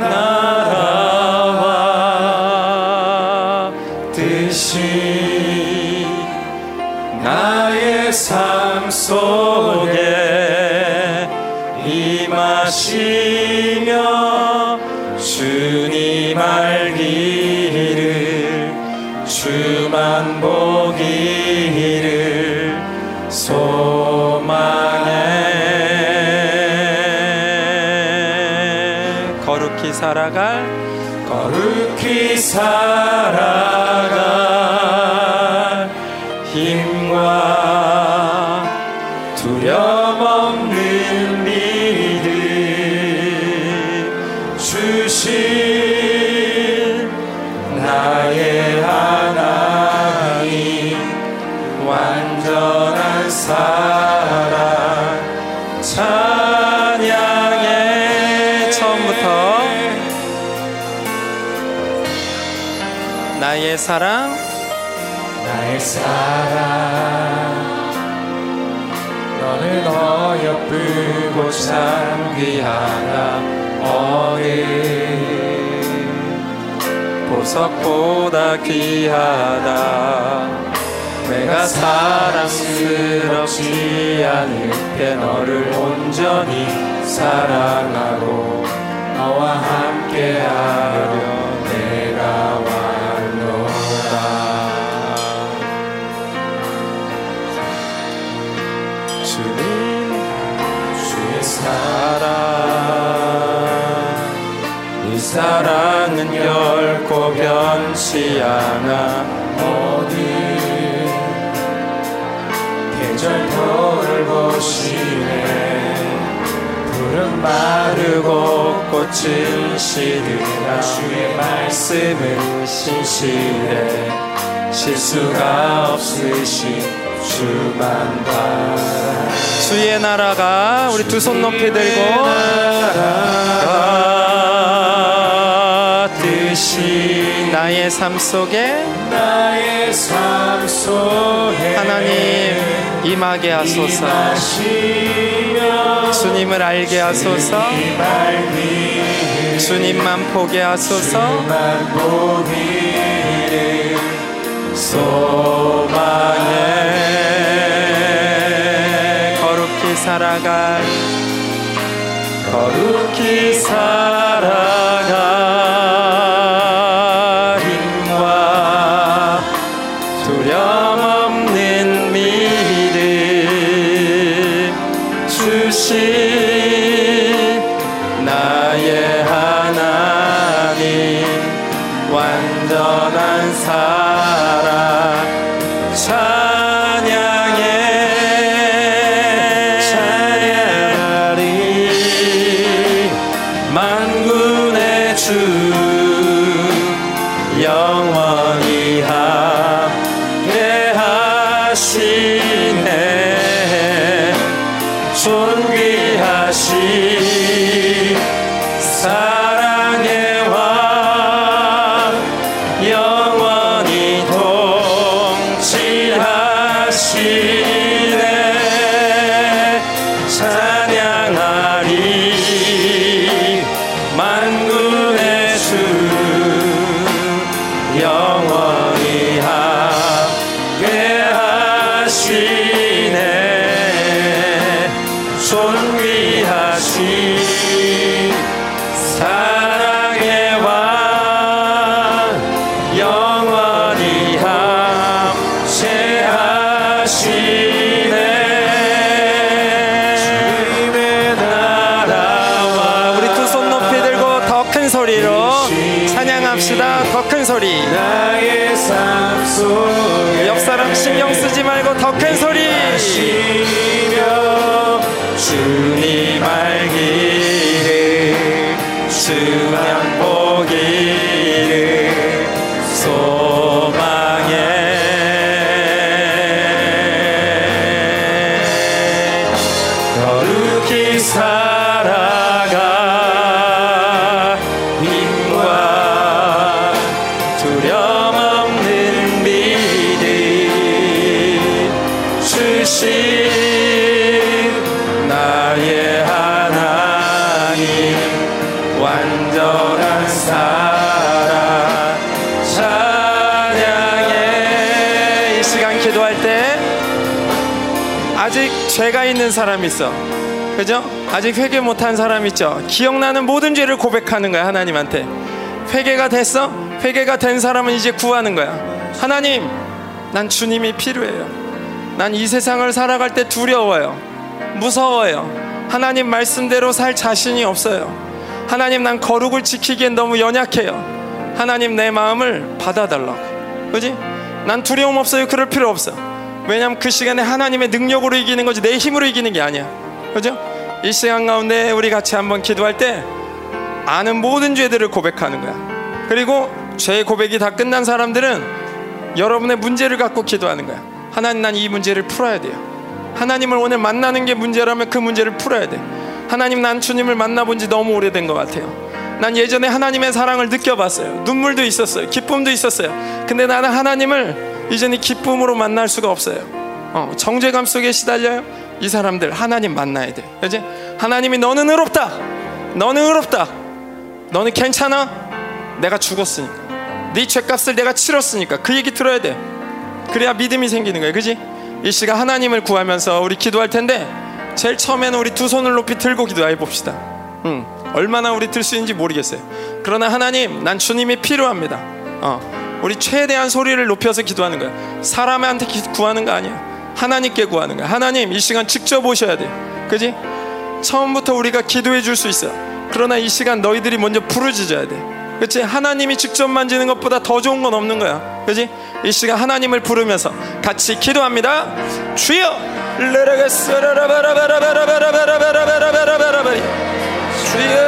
나라와 뜻이 나의 삶 속에 임하시며 주님 알기를 주만 보 살아갈 거룩히 살아 사랑. 나의 사랑. 너는 어여쁘고 참 귀하다 어느 보석보다 귀하다. 내가 사랑스럽지 않을 때 너를 온전히 사랑하고 너와 함께하려 사랑은 결코 변치 않아. 모든 계절표를 보시네. 푸른 마르고 꽃은 시들라. 주의 말씀은 신실해. 실수가 없으신 주만 바라 주의 나라가 우리 두 손 높이 들고 가 뜻이 나의 삶 속에 나의 삶 속에 하나님 임하게 하소서. 주님을 알게 하소서. 주님만 보게 하소서. 만 보기를 소망해. 거룩히 살아갈 거룩히 살아가 거룩히 살아가 힘과 두려움 없는 믿음 주신 나의 하나님 완전한 사랑 찬양해. 이 시간 기도할 때 아직 죄가 있는 사람 있어 그죠? 아직 회개 못한 사람 있죠? 기억나는 모든 죄를 고백하는 거야 하나님한테. 회개가 됐어? 회개가 된 사람은 이제 구하는 거야. 하나님 난 주님이 필요해요. 난 이 세상을 살아갈 때 두려워요. 무서워요. 하나님 말씀대로 살 자신이 없어요. 하나님 난 거룩을 지키기엔 너무 연약해요. 하나님 내 마음을 받아달라고 그지? 난 두려움 없어요. 그럴 필요 없어. 왜냐면 그 시간에 하나님의 능력으로 이기는 거지. 내 힘으로 이기는 게 아니야. 그죠? 이 시간 가운데 우리 같이 한번 기도할 때 아는 모든 죄들을 고백하는 거야. 그리고 죄 고백이 다 끝난 사람들은 여러분의 문제를 갖고 기도하는 거야. 하나님 난 이 문제를 풀어야 돼요. 하나님을 오늘 만나는 게 문제라면 그 문제를 풀어야 돼. 하나님 난 주님을 만나본 지 너무 오래된 것 같아요. 난 예전에 하나님의 사랑을 느껴봤어요. 눈물도 있었어요. 기쁨도 있었어요. 근데 나는 하나님을 이제는 기쁨으로 만날 수가 없어요. 어, 정죄감 속에 시달려요 이 사람들 하나님 만나야 돼 그지? 하나님이 너는 의롭다 너는 의롭다 너는 괜찮아 내가 죽었으니까 네 죄값을 내가 치렀으니까 그 얘기 들어야 돼 그래야 믿음이 생기는 거예요. 그지? 이 시간 하나님을 구하면서 우리 기도할 텐데 제일 처음에는 우리 두 손을 높이 들고 기도해 봅시다. 음, 얼마나 우리 들 수 있는지 모르겠어요. 그러나 하나님, 난 주님이 필요합니다. 어, 우리 최대한 소리를 높여서 기도하는 거야. 사람한테 기- 구하는 거 아니야. 하나님께 구하는 거야. 하나님, 이 시간 직접 오셔야 돼. 그지? 처음부터 우리가 기도해 줄 수 있어. 그러나 이 시간 너희들이 먼저 부르짖어야 돼. 그치? 하나님이 직접 만지는 것보다 더 좋은 건 없는 거야. 그지? 이 시간 하나님을 부르면서 같이 기도합니다. 주여! 주여!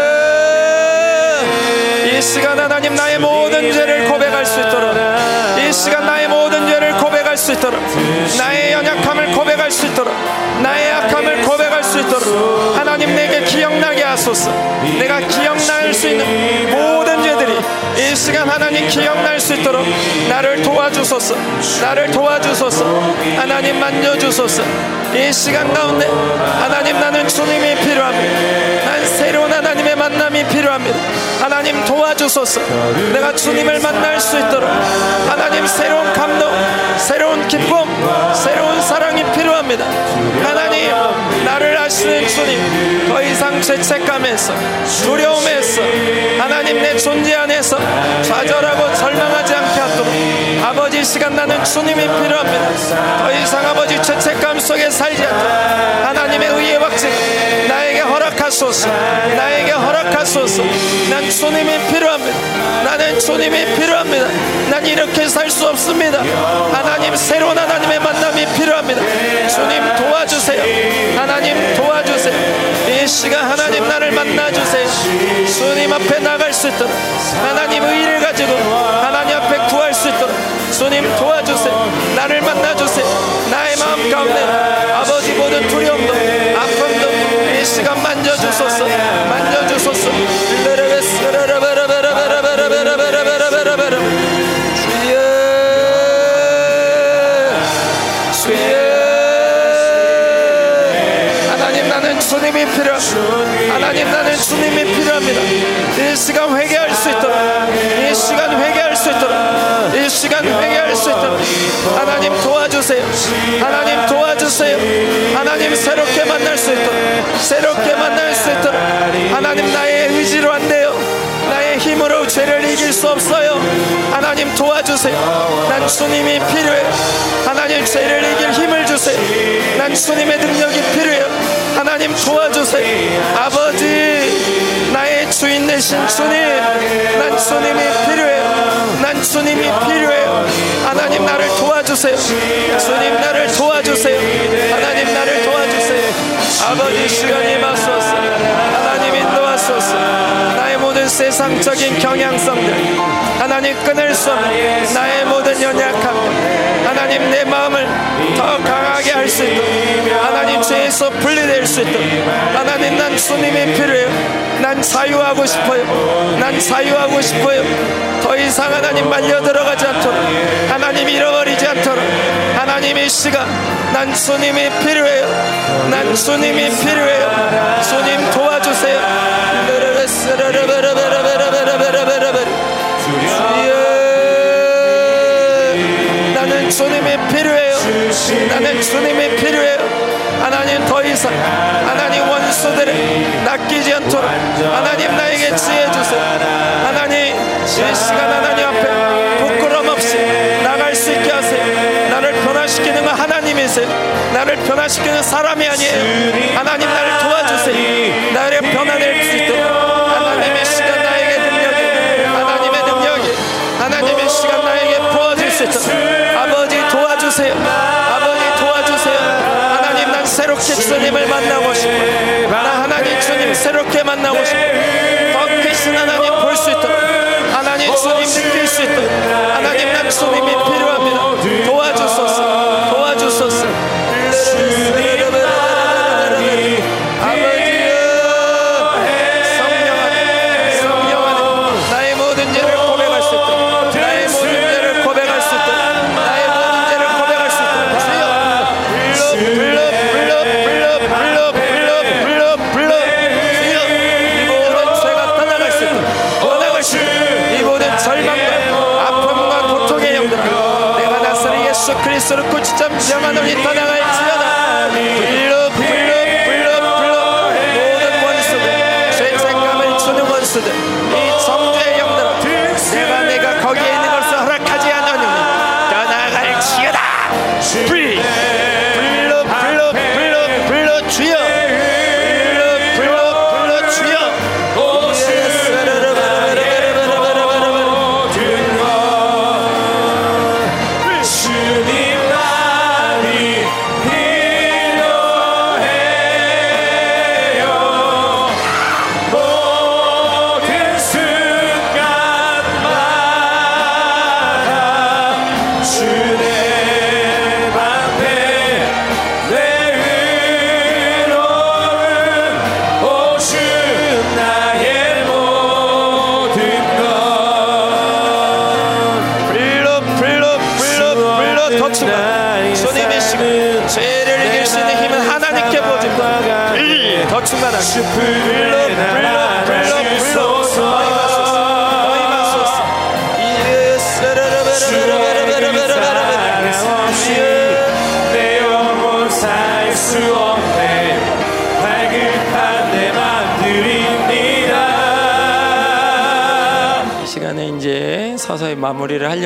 이 시간 하나님 나의 모든 죄를 고백할 수 있도록 이 시간 나의 모든 수 있도록 나의 연약함을 고백할 수 있도록 나의 약함을 고백할 수 있도록 하나님 내게 기억나게 하소서. 내가 기억날 수 있는 모든 죄들이 이 시간 하나님 기억날 수 있도록 나를 도와주소서. 나를 도와주소서. 하나님 만져주소서. 이 시간 가운데 하나님 나는 주님이 필요합니다. 난 새로운 하나님의 만남이 필요합니다. 하나님 도와주소서. 내가 주님을 만날 수 있도록 하나님 새로운 감동 새로운 기쁨 새로운 사랑이 필요합니다. 하나님 아시는 주님 더 이상 죄책감에서 두려움에서 하나님 내 존재 안에서 좌절하고 절망하지 않게 하도록 아버지 이 시간 나는 주님이 필요합니다. 더 이상 아버지 죄책감 속에 살지 않도록 하나님의 의의 확증 나에게 허락 하소서. 나에게 허락하소서. 난 주님이 필요합니다. 나는 주님이 필요합니다. 난 이렇게 살 수 없습니다. 하나님 새로운 하나님의 만남이 필요합니다. 주님 도와주세요. 하나님 도와주세요. 이 시간 하나님 나를 만나주세요. 주님 앞에 나갈 수 있도록. 하나님 의를 가지고 하나님 앞에 구할 수 있도록. 주님 도와주세요. 나를 만나주세요. 나의 마음 가운데 만져주소서 만져주소서 주여 주여 하나님 나는 주님이 필요합니다 하나님 나는 주님이 필요합니다 이 시간 회개할 수 있도록 이 시간 회개할 수 있도록 이 시간 회개할 수 있도록 하나님 도와주세요. 하나님 도와주세요. 하나님 새롭게 만날 수 있도록 새롭게 만날 수 있도록. 하나님 나의 의지로 안 돼요. 나의 힘으로 죄를 이길 수 없어요. 하나님 도와주세요. 난 주님이 필요해요 하나님 죄를 이길 힘을 주세요. 난 주님의 능력이 필요해요. 하나님 도와주세요. 아버지 나의 주인 되신 주님 난 주님이 필요해요. 난 주님이 필요해요 하나님 나를 도와주세요. 주님 나를 도와주세요. 하나님 나를 도와주세요. 아버지 시간이 하 세상적인 경향성들. 하나님 끊을 수 없는 나의 모든 연약함들 하나님 내 마음을 더 강하게 할 수 있도록. 하나님 죄에서 분리될 수 있도록. 하나님 난 주님이 필요해요. 난 자유하고 싶어요. 난 자유하고 싶어요. 더 이상 하나님 말려 들어가지 않도록. 하나님 잃어버리지 않도록. 하나님 이 시간 난 주님이 필요해요. 난 주님이 필요해요. 주님 도와주세요 주여. 나는 주님이 필요해요. 나는 주님이 필요해요. 하나님 더 이상 하나님 원수들을 낚이지 않도록 하나님 나에게 지혜 주세요. 하나님 이 시간 하나님 앞에 부끄럼 없이 나갈 수 있게 하세요. 나를 변화시키는 건 하나님이세요. 나를 변화시키는 사람이 아니에요. 하나님 나를 도와주세요. 나를 변화될 수 있도록. 아버지 도와주세요. 아버지 도와주세요. 하나님 난 새롭게 주님을 만나고 싶어요 나 하나님 주님 새롭게 만나고 싶어요 더 크신 하나님 볼 수 있도록. 하나님 주님 느낄 수 있도록. 하나님 난 주님이 필요 그리스도로 고치점 명하노니 떠나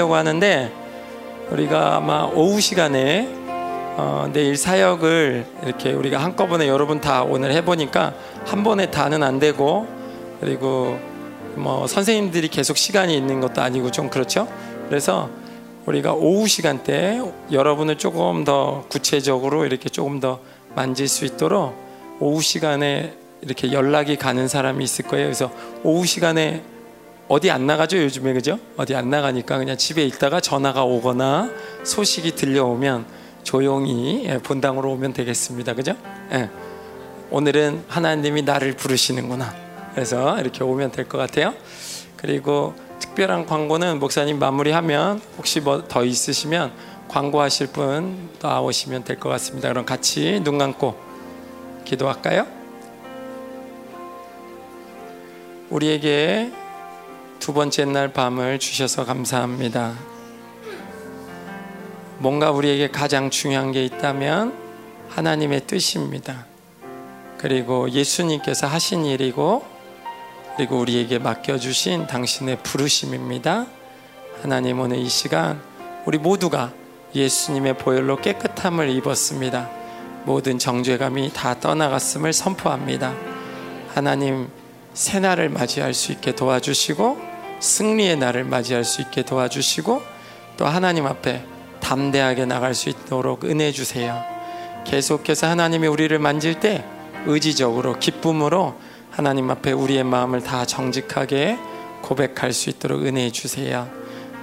하려고 하는데 우리가 아마 오후 시간에 어, 내일 사역을 이렇게 우리가 한꺼번에 여러분 다 오늘 해보니까 한 번에 다는 안 되고 그리고 뭐 선생님들이 계속 시간이 있는 것도 아니고 좀 그렇죠. 그래서 우리가 오후 시간대 여러분을 조금 더 구체적으로 이렇게 조금 더 만질 수 있도록 오후 시간에 이렇게 연락이 가는 사람이 있을 거예요. 그래서 오후 시간에 어디 안 나가죠 요즘에 그죠? 어디 안 나가니까 그냥 집에 있다가 전화가 오거나 소식이 들려오면 조용히 예, 본당으로 오면 되겠습니다 그죠? 예. 오늘은 하나님이 나를 부르시는구나 그래서 이렇게 오면 될 것 같아요 그리고 특별한 광고는 목사님 마무리하면 혹시 뭐 더 있으시면 광고하실 분 나오시면 될 것 같습니다 그럼 같이 눈 감고 기도할까요? 우리에게 두 번째 날 밤을 주셔서 감사합니다. 뭔가 우리에게 가장 중요한 게 있다면 하나님의 뜻입니다. 그리고 예수님께서 하신 일이고 그리고 우리에게 맡겨주신 당신의 부르심입니다. 하나님 오늘 이 시간 우리 모두가 예수님의 보혈로 깨끗함을 입었습니다. 모든 정죄감이 다 떠나갔음을 선포합니다. 하나님 새날을 맞이할 수 있게 도와주시고 승리의 날을 맞이할 수 있게 도와주시고 또 하나님 앞에 담대하게 나갈 수 있도록 은혜 주세요. 계속해서 하나님이 우리를 만질 때 의지적으로 기쁨으로 하나님 앞에 우리의 마음을 다 정직하게 고백할 수 있도록 은혜 주세요.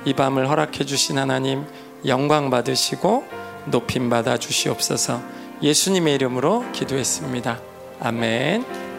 이 밤을 허락해 주신 하나님 영광 받으시고 높임 받아 주시옵소서. 예수님의 이름으로 기도했습니다. 아멘.